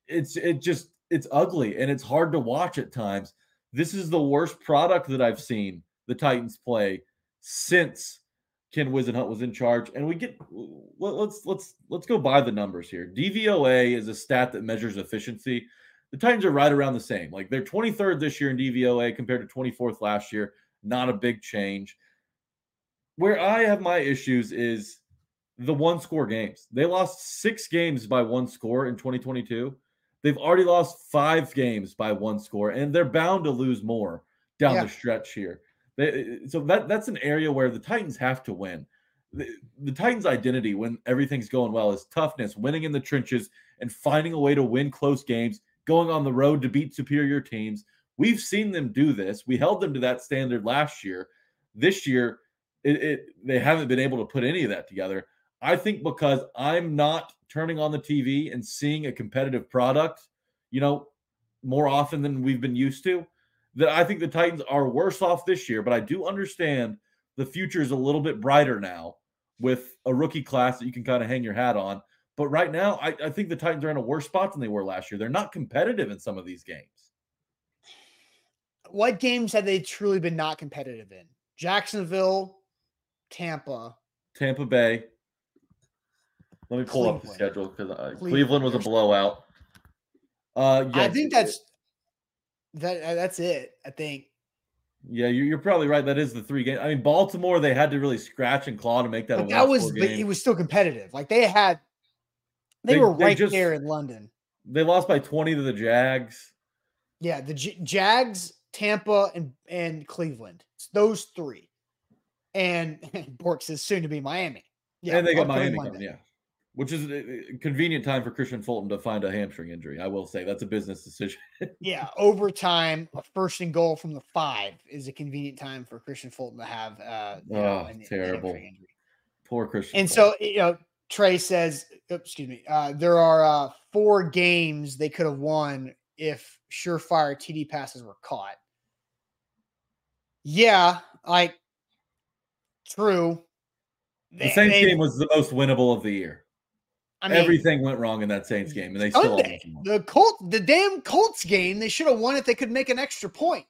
it's it just it's ugly and it's hard to watch at times. This is the worst product that I've seen the Titans play since Ken Whisenhunt was in charge. And we get let- let's let's let's go by the numbers here. DVOA is a stat that measures efficiency. The Titans are right around the same. Like they're 23rd this year in DVOA compared to 24th last year. Not a big change. Where I have my issues is the one score games. They lost six games by one score in 2022. They've already lost five games by one score, and they're bound to lose more down Yeah. the stretch here. They, so that that's an area where the Titans have to win. The, the Titans' identity when everything's going well is toughness, winning in the trenches, and finding a way to win close games, going on the road to beat superior teams. We've seen them do this. We held them to that standard last year. This year, it, it they haven't been able to put any of that together. I think because I'm not turning on the TV and seeing a competitive product, you know, more often than we've been used to, that I think the Titans are worse off this year. But I do understand the future is a little bit brighter now with a rookie class that you can kind of hang your hat on. But right now, I, I think the Titans are in a worse spot than they were last year. They're not competitive in some of these games. What games have they truly been not competitive in? Jacksonville, Tampa. Tampa Bay. Let me pull up the schedule because uh, Cleveland. Cleveland was a blowout. Uh, yeah, I think that's that. uh, That's it. I think. Yeah, you're, probably right. That is the three game. I mean, Baltimore, they had to really scratch and claw to make that that was, one-score but it was still competitive. Like they had, they, They- were they right just- there in London. They lost by 20 to the Jags. Yeah, the J- Jags, Tampa, and and Cleveland. It's those three. And Bork says soon to be Miami. Yeah, and they got Miami coming, yeah. Which is a a convenient time for Kristian Fulton to find a hamstring injury. I will say that's a business decision. Yeah, overtime, a first and goal from the five is a convenient time for Kristian Fulton to have uh, you know, Oh, an- terrible. hamstring injury. Poor Christian. And Fulton. so, you know, Trey says, oh, excuse me, uh, there are uh, four games they could have won if surefire TD passes were caught. Yeah, like true. The Saints game was the most winnable of the year. I mean, everything went wrong in that Saints game, and they still the Colts, the damn Colts game. They should have won if they could make an extra point.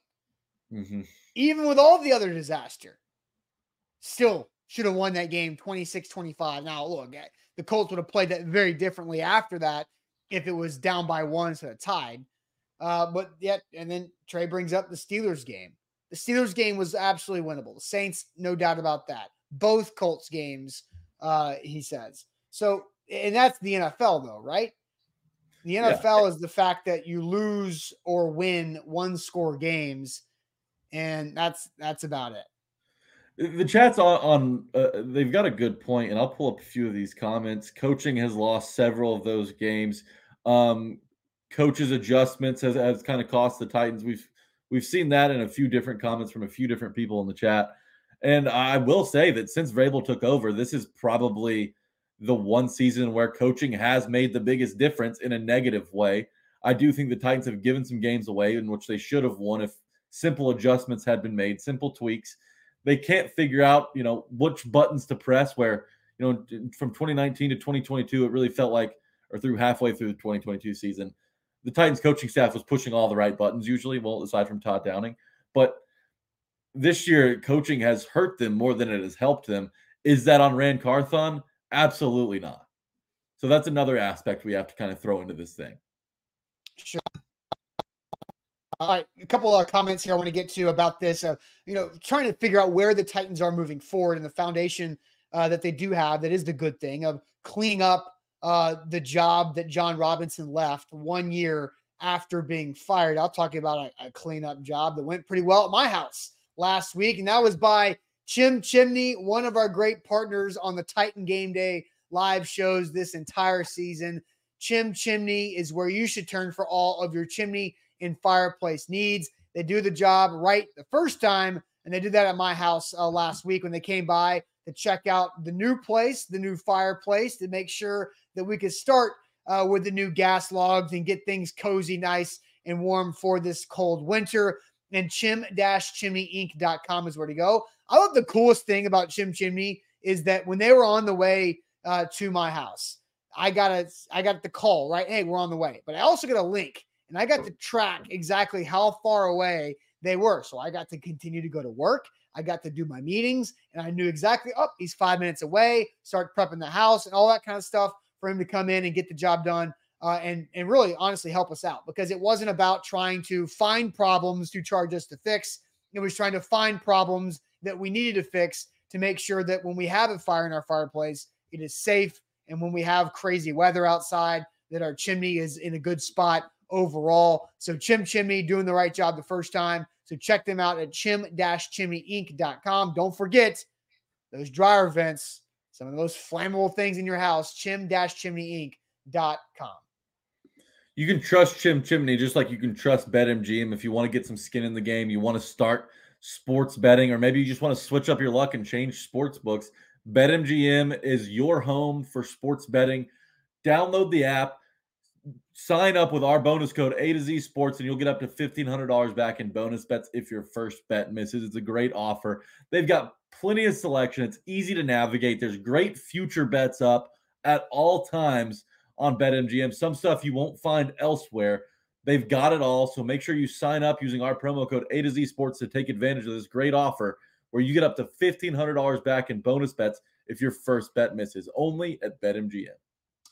Mm-hmm. Even with all the other disaster, still should have won that game 26-25. Now look, eh, the Colts would have played that very differently after that if it was down by one instead of tied. Uh, but yet, and then Trey brings up the Steelers game. The Steelers game was absolutely winnable. The Saints, no doubt about that. Both Colts games, uh, he says. So, and that's the NFL, though, right? The NFL yeah. is the fact that you lose or win one score games, and that's that's about it. The chat's on. on uh, they've got a good point, and I'll pull up a few of these comments. Coaching has lost several of those games. Um, coaches adjustments has, has kind of cost the Titans. We've We've seen that in a few different comments from a few different people in the chat. And I will say that since Vrabel took over, this is probably the one season where coaching has made the biggest difference in a negative way. I do think the Titans have given some games away in which they should have won if simple adjustments had been made, simple tweaks. They can't figure out, you know, which buttons to press where, you know, from 2019 to 2022, it really felt like, or through halfway through the 2022 season, the Titans coaching staff was pushing all the right buttons usually, well, aside from Todd Downing. But this year, coaching has hurt them more than it has helped them. Is that on Ran Carthon? Absolutely not. So that's another aspect we have to kind of throw into this thing. Sure. All right, a couple of comments here I want to get to about this. Uh, you know, trying to figure out where the Titans are moving forward and the foundation uh, that they do have. That is the good thing of cleaning up uh, the job that Jon Robinson left one year after being fired. I'll talk about a, a cleanup job that went pretty well at my house last week, and that was by Chim Chimney, one of our great partners on the Titan Game Day live shows this entire season. Chim Chimney is where you should turn for all of your chimney and fireplace needs. They do the job right the first time, and they did that at my house uh, last week when they came by to check out the new place, the new fireplace, to make sure that we could start uh, with the new gas logs and get things cozy, nice, and warm for this cold winter. And chim-chimneyinc.com is where to go. I love the coolest thing about Chim Chimney is that when they were on the way uh, to my house, I got a I got the call right. Hey, we're on the way. But I also got a link, and I got to track exactly how far away they were. So I got to continue to go to work. I got to do my meetings and I knew exactly, oh, he's five minutes away, start prepping the house and all that kind of stuff for him to come in and get the job done. Uh, and and really honestly help us out because it wasn't about trying to find problems to charge us to fix. It was trying to find problems that we needed to fix to make sure that when we have a fire in our fireplace, it is safe. And when we have crazy weather outside, that our chimney is in a good spot overall. So Chim Chimney doing the right job the first time. So check them out at chim-chimneyinc.com. Don't forget those dryer vents, some of those flammable things in your house, chim-chimneyinc.com. You can trust Chim Chimney just like you can trust BetMGM if you want to get some skin in the game, you want to start sports betting, or maybe you just want to switch up your luck and change sports books. BetMGM is your home for sports betting. Download the app sign up with our bonus code A to Z Sports, and you'll get up to $1,500 back in bonus bets if your first bet misses. It's a great offer. They've got plenty of selection. It's easy to navigate. There's great future bets up at all times on BetMGM. Some stuff you won't find elsewhere. They've got it all. So make sure you sign up using our promo code A to Z Sports to take advantage of this great offer where you get up to $1,500 back in bonus bets if your first bet misses only at BetMGM.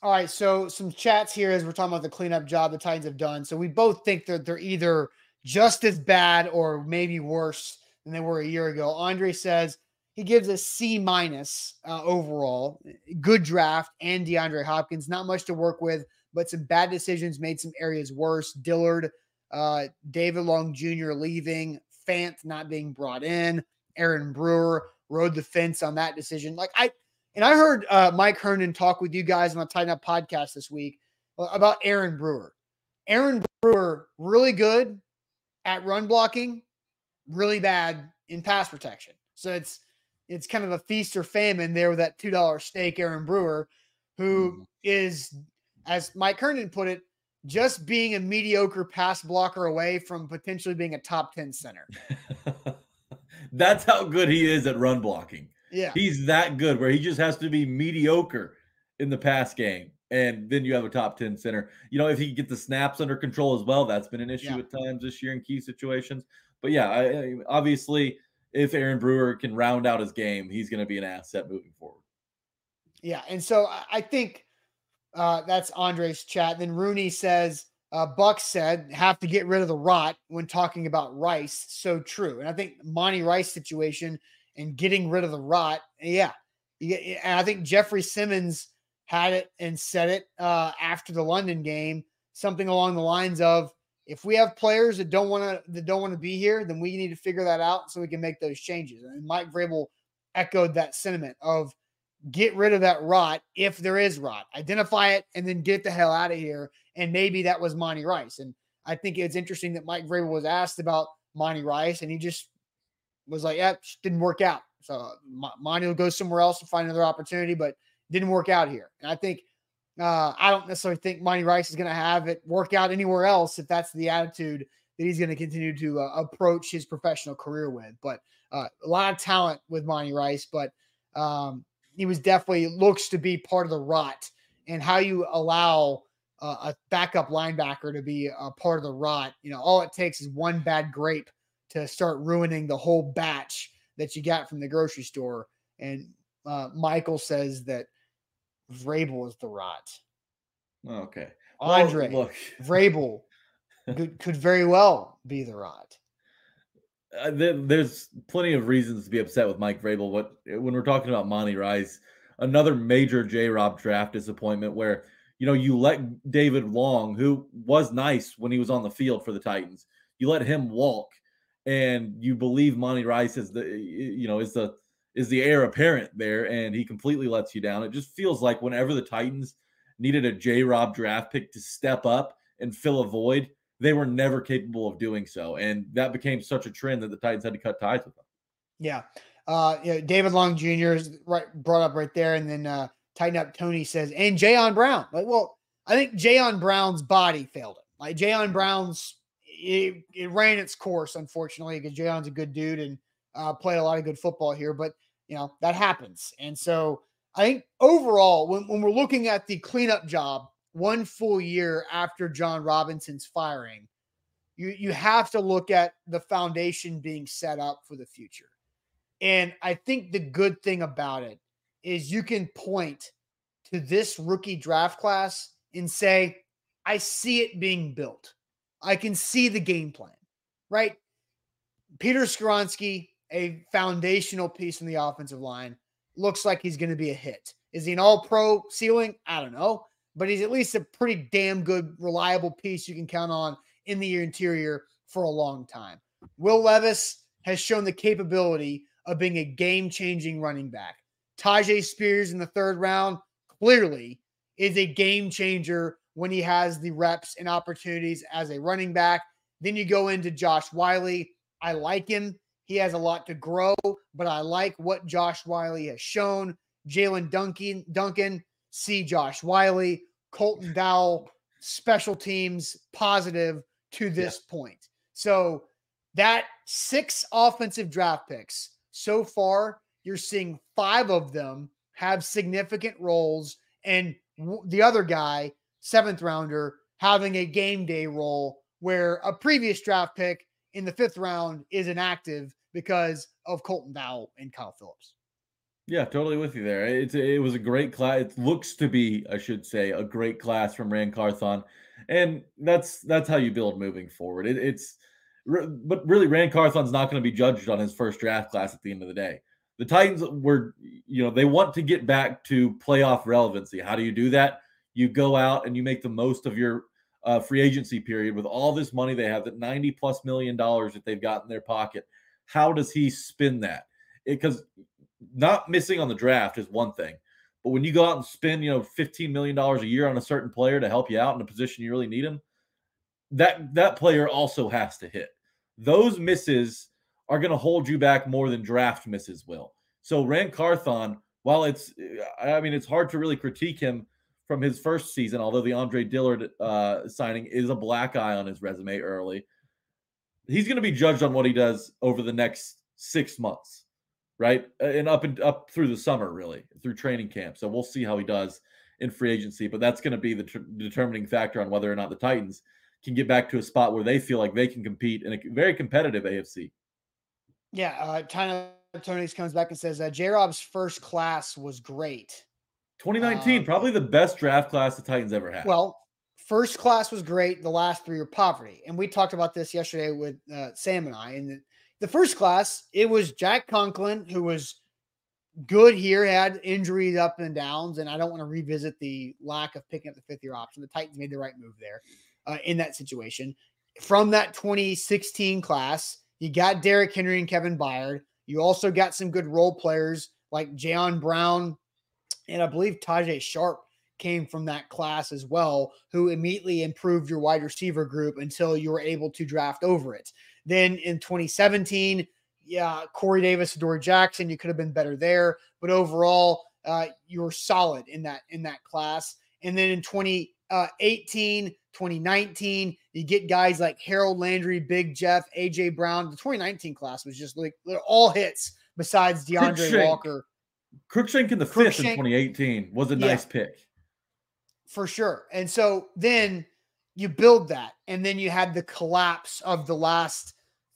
All right, so some chats here as we're talking about the cleanup job the Titans have done. So we both think that they're either just as bad or maybe worse than they were a year ago. Andre says he gives a C minus uh, overall. Good draft and DeAndre Hopkins. Not much to work with, but some bad decisions made some areas worse. Dillard, uh, David Long Jr. leaving, Fant not being brought in, Aaron Brewer rode the fence on that decision. Like I and I heard uh, Mike Herndon talk with you guys on the Titan Up podcast this week uh, about Aaron Brewer. Aaron Brewer, really good at run blocking, really bad in pass protection. So it's it's kind of a feast or famine there with that two dollar steak, Aaron Brewer. who Mhm. is, as Mike Kernan put it, just being a mediocre pass blocker away from potentially being a top 10 center. That's how good he is at run blocking. Yeah. He's that good where he just has to be mediocre in the pass game. And then you have a top 10 center. You know, if he can get the snaps under control as well, that's been an issue Yeah. at times this year in key situations. But yeah, I, I- obviously, if Aaron Brewer can round out his game, he's going to be an asset moving forward. Yeah, and so I- I think uh, that's Andre's chat. Then Rooney says, uh, Buck said, have to get rid of the rot when talking about Rice. So true. And I think Monty Rice situation and getting rid of the rot, yeah. And I think Jeffrey Simmons had it and said it uh, after the London game, something along the lines of, if we have players that don't want to that don't want to be here, then we need to figure that out so we can make those changes. And Mike Vrabel echoed that sentiment of get rid of that rot if there is rot. Identify it and then get the hell out of here. And maybe that was Monty Rice. And I think it's interesting that Mike Vrabel was asked about Monty Rice, and he just was like, "Yeah, didn't work out." So Mo- Monty will go somewhere else and find another opportunity, but didn't work out here. And I think uh, I don't necessarily think Monty Rice is going to have it work out anywhere else if that's the attitude that he's going to continue to uh, approach his professional career with. But uh, a lot of talent with Monty Rice, but um, he was definitely looks to be part of the rot and how you allow uh, a backup linebacker to be a part of the rot. You know, all it takes is one bad grape to start ruining the whole batch that you got from the grocery store. And uh, Michael says that Vrabel is the rot. Okay. Well, Andre look, Vrabel could, could very well be the rot. uh, there, there's plenty of reasons to be upset with Mike Vrabel. What when we're talking about Monty Rice, another major J. Rob draft disappointment where you know you let David Long, who was nice when he was on the field for the Titans, you let him walk, and you believe Monty Rice is the you know is the is the heir apparent there, and he completely lets you down. It just feels like whenever the Titans needed a J. Rob draft pick to step up and fill a void, they were never capable of doing so. And that became such a trend that the Titans had to cut ties with them. Yeah. Uh, you know, David Long Jr. is right brought up right there, and then uh, tighten up. Tony says, and Jayon Brown. Like, well, I think Jayon Brown's body failed him. Like Jayon Brown's, it, it ran its course, unfortunately, because Jayon's a good dude and uh, played a lot of good football here. But you know that happens, and so I think overall, when, when we're looking at the cleanup job, one full year after Jon Robinson's firing, you you have to look at the foundation being set up for the future. And I think the good thing about it is you can point to this rookie draft class and say, I see it being built. I can see the game plan, right? Peter Skoronski, a foundational piece in the offensive line, looks like he's going to be a hit. Is he an all pro ceiling? I don't know, but he's at least a pretty damn good, reliable piece you can count on in the interior for a long time. Will Levis has shown the capability of being a game changing running back. Tyjae Spears in the third round clearly is a game changer when he has the reps and opportunities as a running back. Then you go into Josh Whyle. I like him. He has a lot to grow, but I like what Josh Whyle has shown. Jaelyn Duncan, Duncan, see Josh Whyle, Colton Dowell, special teams positive to this point. So that six offensive draft picks so far, you're seeing five of them have significant roles, and the other guy, seventh rounder, having a game day role where a previous draft pick in the fifth round is inactive because of Colton Dowell and Kyle Phillips. Yeah, totally with you there. It's it was a great class. It looks to be, I should say, a great class from Ran Carthon, and that's that's how you build moving forward. It, it's but really, Ran Carthon's not going to be judged on his first draft class at the end of the day. The Titans were, you know, they want to get back to playoff relevancy. How do you do that? You go out and you make the most of your uh, free agency period with all this money they have, that ninety plus million dollars that they've got in their pocket. How does he spin that? Because not missing on the draft is one thing, but when you go out and spend, you know, fifteen million dollars a year on a certain player to help you out in a position you really need him, that that player also has to hit. Those misses are going to hold you back more than draft misses will. So Ran Carthon while it's, I mean, it's hard to really critique him from his first season, although the Andre Dillard uh, signing is a black eye on his resume early. He's going to be judged on what he does over the next six months, right? And up and up through the summer, really, through training camp. So we'll see how he does in free agency, but that's going to be the tr- determining factor on whether or not the Titans can get back to a spot where they feel like they can compete in a very competitive AFC. Yeah, uh, Tyler Tony's comes back and says uh, J Rob's first class was great. 2019, um, probably the best draft class the Titans ever had. Well, first class was great. The last three were poverty, and we talked about this yesterday with uh, Sam and I. And the, the first class, it was Jack Conklin who was good here, had injuries up and downs, and I don't want to revisit the lack of picking up the fifth year option. The Titans made the right move there uh, in that situation. From that 2016 class, you got Derrick Henry and Kevin Byard. You also got some good role players like Jayon Brown, and I believe Tajae Sharpe came from that class as well, who immediately improved your wide receiver group until you were able to draft over it. Then in 2017, yeah, Corey Davis, Dory Jackson, you could have been better there, but overall, uh, you were solid in that in that class. And then in 2018, 2019, you get guys like Harold Landry, Big Jeff, AJ Brown. The 2019 class was just like all hits besides D'Andre Walker. Cruikshank in the fifth in 2018 was a yeah, nice pick. For sure. And so then you build that, and then you had the collapse of the last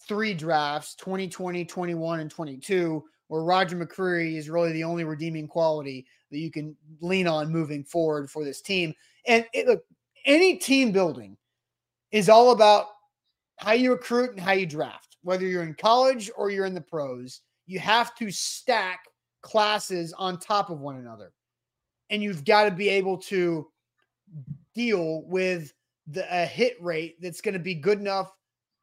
three drafts 2020, 21, and 22, where Roger McCreary is really the only redeeming quality that you can lean on moving forward for this team. And it, look, any team building is all about how you recruit and how you draft, whether you're in college or you're in the pros. You have to stack classes on top of one another. And you've got to be able to deal with the a hit rate that's going to be good enough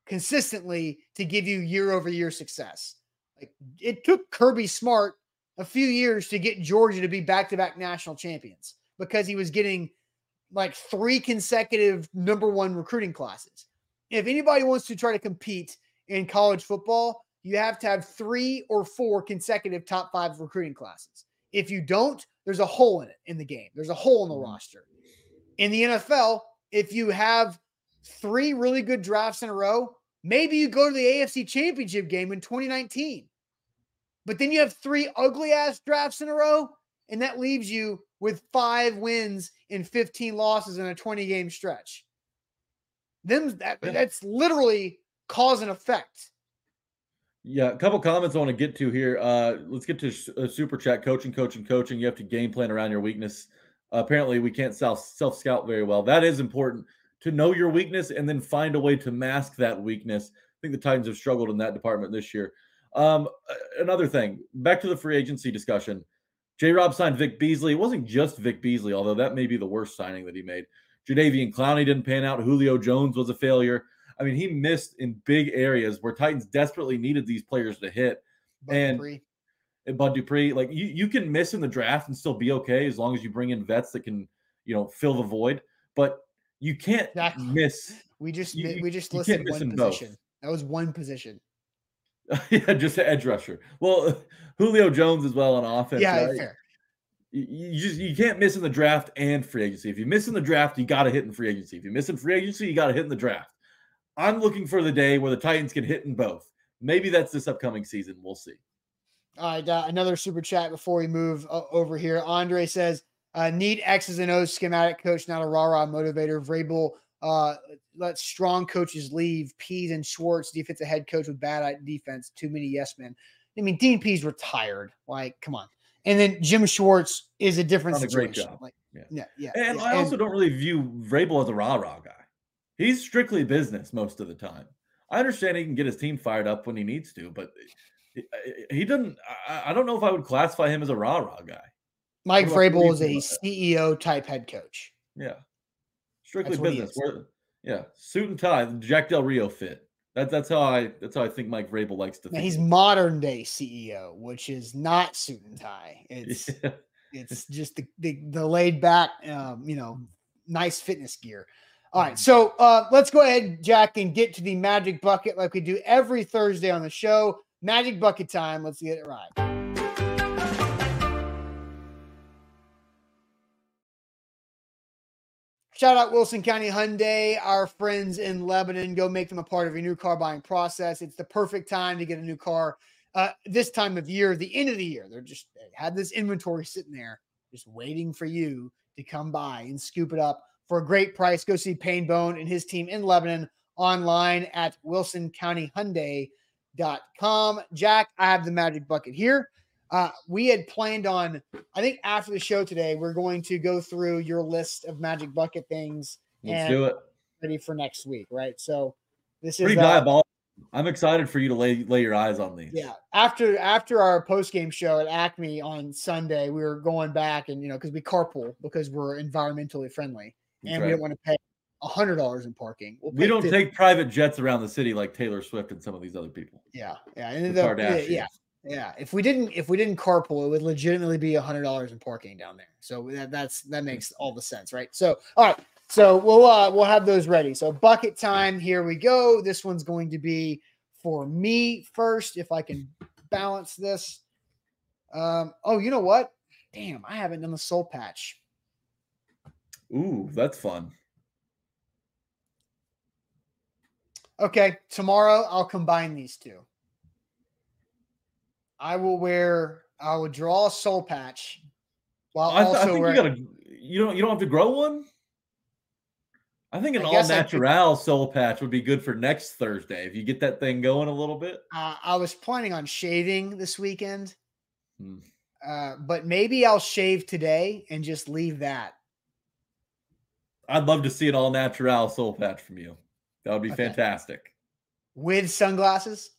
consistently to give you year over year success. Like it took Kirby Smart a few years to get Georgia to be back to back national champions because he was getting like three consecutive number one recruiting classes. If anybody wants to try to compete in college football, you have to have three or four consecutive top five recruiting classes. If you don't, there's a hole in it in the game. There's a hole in the mm-hmm. roster. In the NFL, if you have three really good drafts in a row, maybe you go to the AFC Championship game in 2019. But then you have three ugly ass drafts in a row, and that leaves you with five wins and 15 losses in a 20 game stretch. Them that, that's literally cause and effect. Yeah, a couple comments I want to get to here. Uh, let's get to uh, super chat coaching, coaching, coaching. You have to game plan around your weakness. Apparently, we can't self self scout very well. That is important to know your weakness and then find a way to mask that weakness. I think the Titans have struggled in that department this year. Um, another thing, back to the free agency discussion. J. Rob signed Vic Beasley. It wasn't just Vic Beasley, although that may be the worst signing that he made. Jadeveon Clowney didn't pan out. Julio Jones was a failure. I mean, he missed in big areas where Titans desperately needed these players to hit. Bud and, Dupree. and Bud Dupree, like you, you can miss in the draft and still be okay as long as you bring in vets that can, you know, fill the void. But you can't exactly. miss. We just you, we just listed one position. Both. That was one position. yeah, just an edge rusher. Well, Julio Jones as well on offense. Yeah, right? fair. You, you just you can't miss in the draft and free agency. If you miss in the draft, you got to hit in free agency. If you miss in free agency, you got to hit in the draft. I'm looking for the day where the Titans can hit in both. Maybe that's this upcoming season. We'll see. All right, uh, another super chat before we move uh, over here. Andre says, uh, "Need X's and O's schematic coach, not a rah rah motivator." Vrabel uh, let strong coaches leave. Pees and Schwartz, defensive head coach with bad defense. Too many yes men. I mean, Dean Pees retired. Like, come on. And then Jim Schwartz is a different situation. A great job. Like, yeah, yeah. yeah and yeah. I also and, don't really view Vrabel as a rah rah guy. He's strictly business most of the time. I understand he can get his team fired up when he needs to, but eh, eh, eh, he doesn't. I don't know if I would classify him as a rah rah guy. Mike Vrabel is a CEO type head coach. Yeah, strictly business. yeah, suit and tie, Jack Del Rio fit. That, that's how I that's how I think Mike Vrabel likes to. Now, he's modern day CEO, which is not suit and tie. It's yeah. it's just the, the, the laid back, um, you know, nice fitness gear. All right. So uh, let's go ahead, Jack, and get to the magic bucket like we do every Thursday on the show. Magic bucket time. Let's get it right. Shout out Wilson County Hyundai, our friends in Lebanon. Go make them a part of your new car buying process. It's the perfect time to get a new car uh, this time of year, the end of the year. They're just they had this inventory sitting there, just waiting for you to come by and scoop it up for a great price. Go see Payne Bone and his team in Lebanon online at wilsoncountyhyundai.com. Jack, I have the magic bucket here. Uh, we had planned on, I think after the show today, we're going to go through your list of magic bucket things Let's and do it. ready for next week, right? So this Pretty is uh, diabolical. I'm excited for you to lay lay your eyes on these. yeah. After after our post game show at Acme on Sunday, we were going back and you know because we carpool because we're environmentally friendly And we don't want to pay a hundred dollars in parking. We'll We don't 50 take private jets around the city like Taylor Swift and some of these other people. Yeah, yeah, and The the- yeah, yeah. If we didn't, if we didn't carpool, it would legitimately be a hundred dollars in parking down there. So that that's that makes all the sense, right? So all right, so we'll uh we'll have those ready. So bucket time. Here we go. This one's going to be for me first, if I can balance this. Um. Oh, you know what? Damn, I haven't done the soul patch. Ooh, that's fun. Okay, tomorrow I'll combine these two. I will wear. I will draw a soul patch while I, th- I think wearing. you gotta you don't you don't have to grow one. I think an I all I could- natural soul patch would be good for next Thursday if you get that thing going a little bit. Uh, I was planning on shaving this weekend, Hmm. uh, but maybe I'll shave today and just leave that. I'd love to see an all natural soul patch from you. That would be Okay. fantastic. with sunglasses.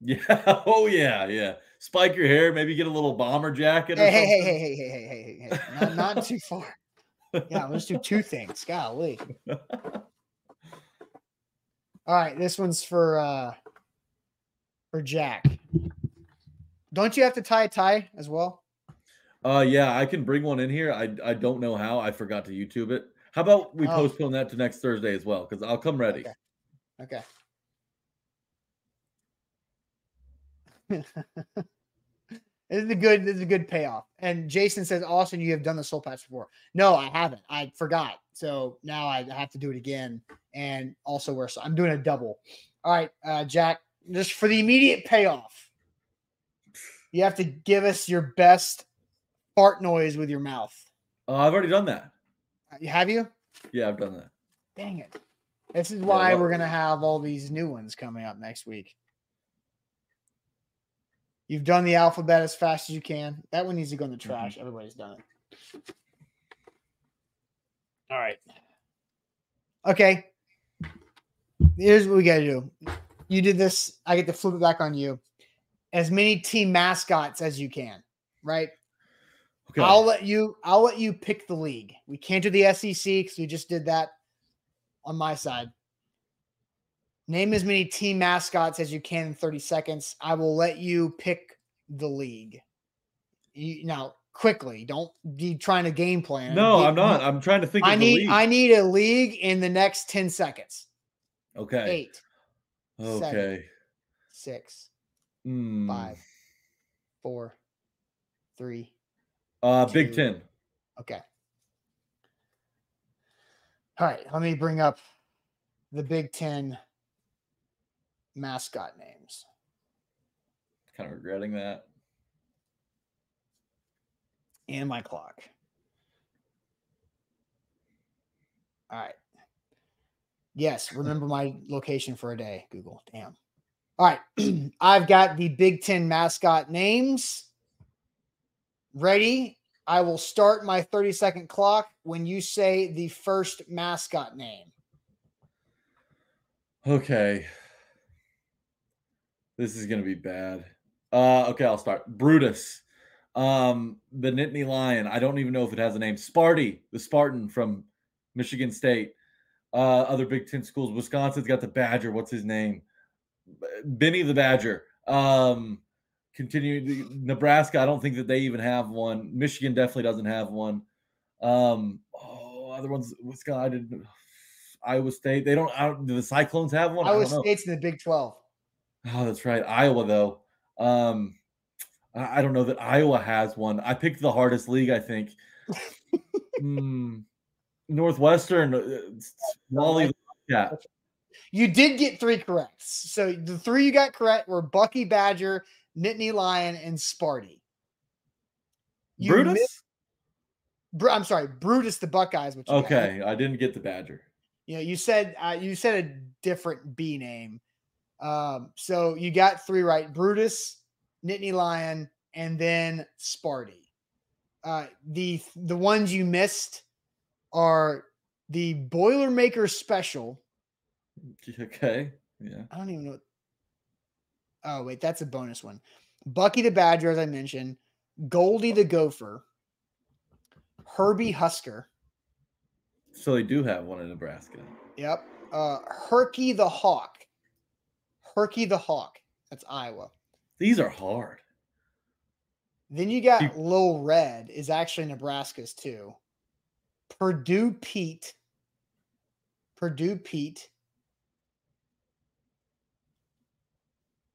Yeah. Oh yeah. Yeah. Spike your hair. Maybe get a little bomber jacket. Or Hey, hey, hey, hey, hey, hey, hey, hey, hey, hey. Not, not too far. Yeah, let's do two things. Golly. All right, this one's for uh for Jack. Don't you have to tie a tie as well? Uh, yeah, I can bring one in here. I I don't know how. I forgot to YouTube it. How about we Oh. postpone that to next Thursday as well? Because I'll come ready. Okay. Okay. this is a good this is a good payoff. And Jason says, Austin, you have done the soul patch before. No, I haven't. I forgot. So now I have to do it again. And also wear so I'm doing a double. All right, uh, Jack, just for the immediate payoff, you have to give us your best fart noise with your mouth. Uh, I've already done that. Uh, Have you? Yeah, I've done that. Dang it. This is why well- we're going to have all these new ones coming up next week. You've done the alphabet as fast as you can. That one needs to go in the trash. Everybody's done it. All right. Okay. Here's what we got to do. You did this. I get to flip it back on you. As many team mascots as you can, right? Okay. I'll let you. I'll let you pick the league. We can't do the SEC because we just did that on my side. Name as many team mascots as you can in 30 seconds. I will let you pick the league. You, now, quickly. Don't be trying to game plan. no, I'm not. I'm trying to think. I need. league. I need a league in the next 10 seconds. okay. Eight, Okay. six, Hmm. five, four, three. Uh, Big. Ten. Okay. All right. Let me bring up the Big Ten mascot names. Kind of regretting that. and my clock. All right. Yes, remember my location for a day, Google. Damn. All right. I've got the Big Ten mascot names ready. I will start my 30 second clock when you say the first mascot name. Okay. This is gonna be bad. Uh, okay, I'll start. Brutus, um, the Nittany Lion. I don't even know if it has a name. Sparty, the Spartan from Michigan State. Uh, other Big Ten schools. Wisconsin's got the Badger. What's his name? Benny the Badger. Um, continue. Nebraska. I don't think that they even have one. Michigan definitely doesn't have one. Um, oh, other ones. Wisconsin. I didn't. Iowa State. They don't. I don't do the Cyclones have one? I Iowa. State's in the Big 12. Oh, that's right. Iowa, though. Um, I, I don't know that Iowa has one. I picked the hardest league, I think. Hmm. Northwestern, uh, yeah. You did get three correct. So the three you got correct were Bucky Badger, Nittany Lion, and Sparty. You Brutus. missed- Bru- I'm sorry, Brutus the Buckeyes. Which got. Okay, I didn't get the Badger. You know, you said uh, you said a different B name. Um, so you got three right: Brutus, Nittany Lion, and then Sparty. Uh, the the ones you missed are the Boilermaker Special. Okay, yeah. I don't even know. Oh wait, that's a bonus one. Bucky the Badger, as I mentioned, Goldie the Gopher, Herbie Husker. So they do have one in Nebraska. Yep. Uh, Herky the Hawk. Herky the Hawk. That's Iowa. These are hard. Then you got You- Lil Red is actually Nebraska's too. Purdue Pete. Purdue Pete.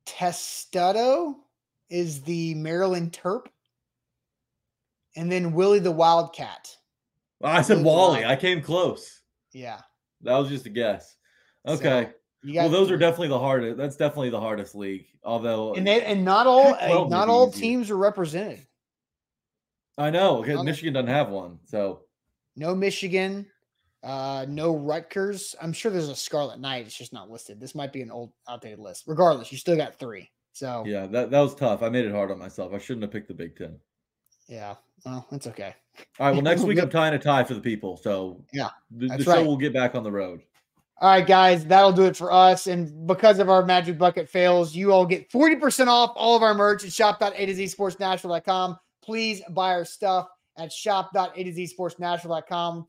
Testudo is the Maryland Terp. And then Willie the Wildcat. I said are Wally. I came close. Yeah. That was just a guess. Okay. You well, those are definitely the hardest. That's definitely the hardest league. Although and they, and not all Pac-12 not all easier. teams are represented. I know because Michigan doesn't have one. So No Michigan, uh, no Rutgers. I'm sure there's a Scarlet Knight. It's just not listed. This might be an old outdated list. Regardless, you still got three. So yeah, that, that was tough. I made it hard on myself. I shouldn't have picked the Big Ten. yeah. Well, that's okay. All right. Well, next week. I'm tying a tie for the people. So Yeah, the, the show right. will get back on the road. All right, guys, that'll do it for us. And because of our Magic Bucket fails, you all get 40% off all of our merch at shop.a to z sportsnational.com. Please buy our stuff at shop.a to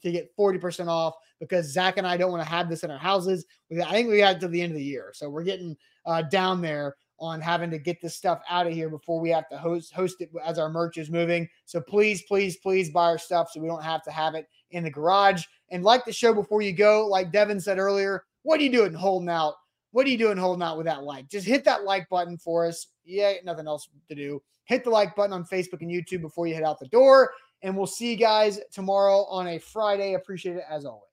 to get 40% off because Zach and I don't want to have this in our houses. I think we got to the end of the year. So we're getting uh, down there on having to get this stuff out of here before we have to host host it as our merch is moving. So please, please, please buy our stuff so we don't have to have it in the garage. And like the show before you go, like Devin said earlier, what are you doing holding out? What are you doing holding out with that like? Just hit that like button for us. Yeah, nothing else to do. Hit the like button on Facebook and YouTube before you head out the door. And we'll see you guys tomorrow on a Friday. Appreciate it as always.